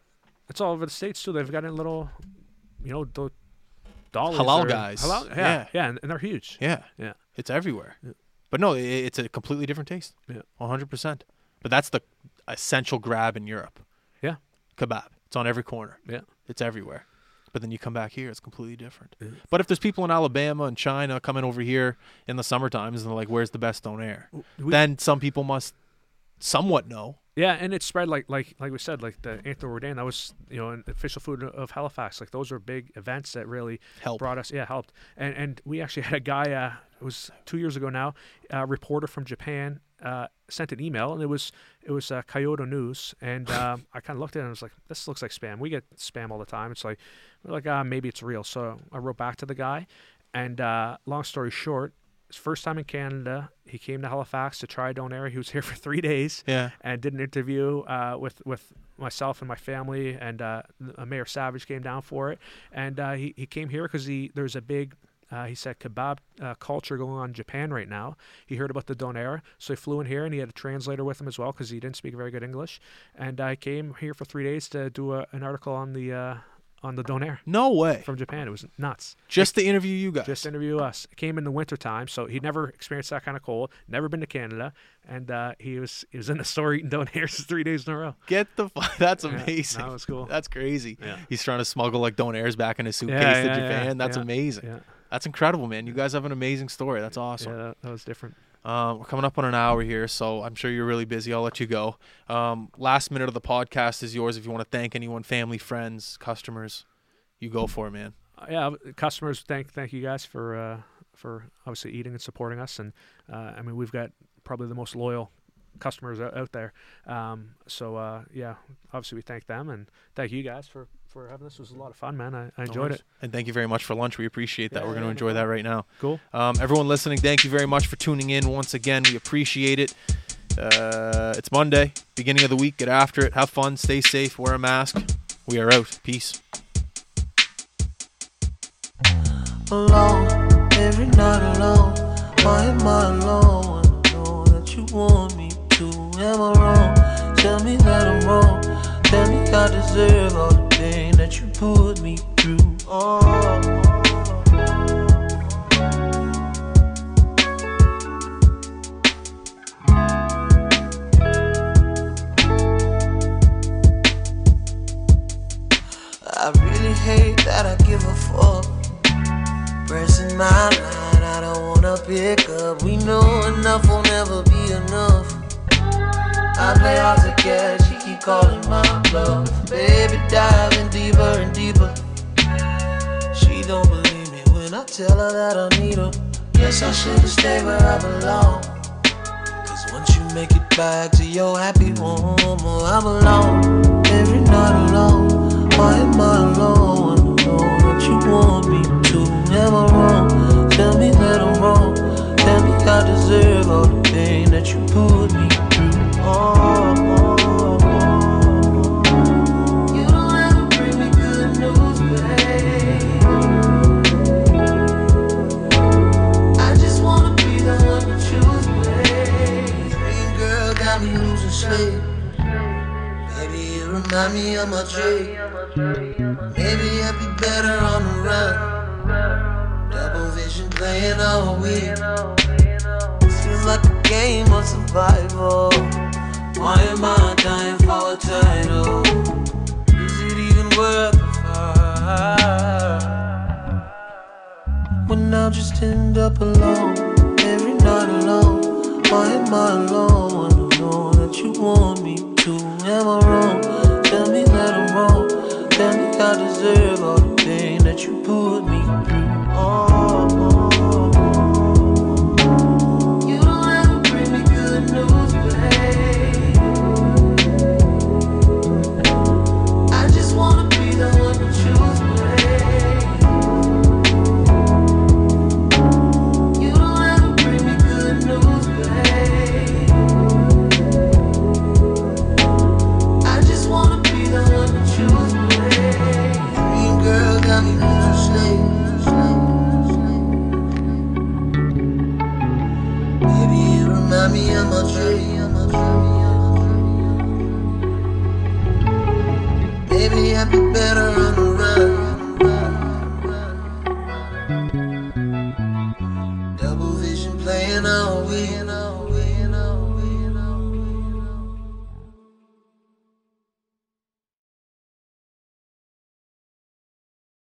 it's all over the states too. They've got a little, you know, the dollars Halal are- guys. Halal, yeah, Yeah. yeah, and, and they're huge. Yeah, Yeah. it's everywhere. Yeah. But no, i it's a completely different taste. Yeah. one hundred percent. But that's the essential grab in Europe. Yeah. kebab. It's on every corner. Yeah. It's everywhere. But then you come back here, it's completely different. Yeah. But if there's people in Alabama and China coming over here in the summer times and they're like, "Where's the best donair?" We- then some people must somewhat know. yeah, and it spread like like like we said, like the Anthony Bourdain. That was you know an official food of Halifax. Like those are big events that really helped. brought us. Yeah, helped. And and we actually [LAUGHS] had a guy. Uh, it was two years ago now. A reporter from Japan uh, sent an email, and it was it was uh, Kyodo News. And um, I kind of looked at it and I was like, this looks like spam. We get spam all the time. It's like we're like ah maybe it's real. So I wrote back to the guy, and uh, long story short. his first time in Canada. He came to Halifax to try Donair. He was [LAUGHS] here for three days Yeah. and did an interview uh, with with myself and my family. And uh, Mayor Savage came down for it. And uh, he he came here because he there's a big. Uh, he said kebab uh, culture going on in Japan right now. He heard about the Donair, so he flew in here and he had a translator with him as well because he didn't speak very good English. And I came here for three days to do a, an article on the uh, on the Donair No way. from Japan. It was nuts. Just to interview you guys. Just interview us. It came in the winter time, so he'd never experienced that kind of cold. Never been to Canada, and uh, he was he was in the store eating [LAUGHS] donairs three days in a row. Get the fu- [LAUGHS] That's Yeah, amazing. that was cool. That's crazy. Yeah. He's trying to smuggle like donairs back in his suitcase Yeah, to yeah, yeah, Japan. That's yeah, amazing. That's incredible, man. You guys have an amazing story. That's awesome. yeah, that, that was different. Um, we're coming up on an hour here, so I'm sure you're really busy. I'll let you go. Um, last minute of the podcast is yours. If you want to thank anyone, family, friends, customers, you go for it, man. Uh, yeah, customers, thank thank you guys for uh, for obviously eating and supporting us, and uh, I mean we've got probably the most loyal customers out, out there. Um, so uh, yeah, obviously we thank them and thank you guys for for having this. It was a lot of fun, man. I, I enjoyed it. And thank you very much for lunch. We appreciate that. Yeah, we're going to yeah, no enjoy that right now. Cool. Um, everyone listening, thank you very much for tuning in once again. We appreciate it. Uh, it's Monday, beginning of the week. Get after it. Have fun. Stay safe. Wear a mask. We are out. Peace. alone, every night alone. Why am I alone? I know that you want me to. Am I wrong? Tell me that I'm wrong. I deserve all the pain that you put me through. Oh. I really hate that I give a fuck. Pressing my line, I don't wanna pick up. We know enough will never be enough. I play hard to get, she keep calling my bluff. Baby, diving deeper and deeper. She don't believe me when I tell her that I need her. Guess I should've stayed where I belong. Cause once you make it back to your happy home, oh, I'm alone. Every night alone. Why am I alone? I know that you want me to. Of my dream. Maybe I'd be better on the run. Double vision playing all week. Feels like a game of survival. Why am I dying for a title? Is it even worth the fight? When I just end up alone, every night alone. Why am I alone? I don't know that you want me to. Am I wrong? Deserve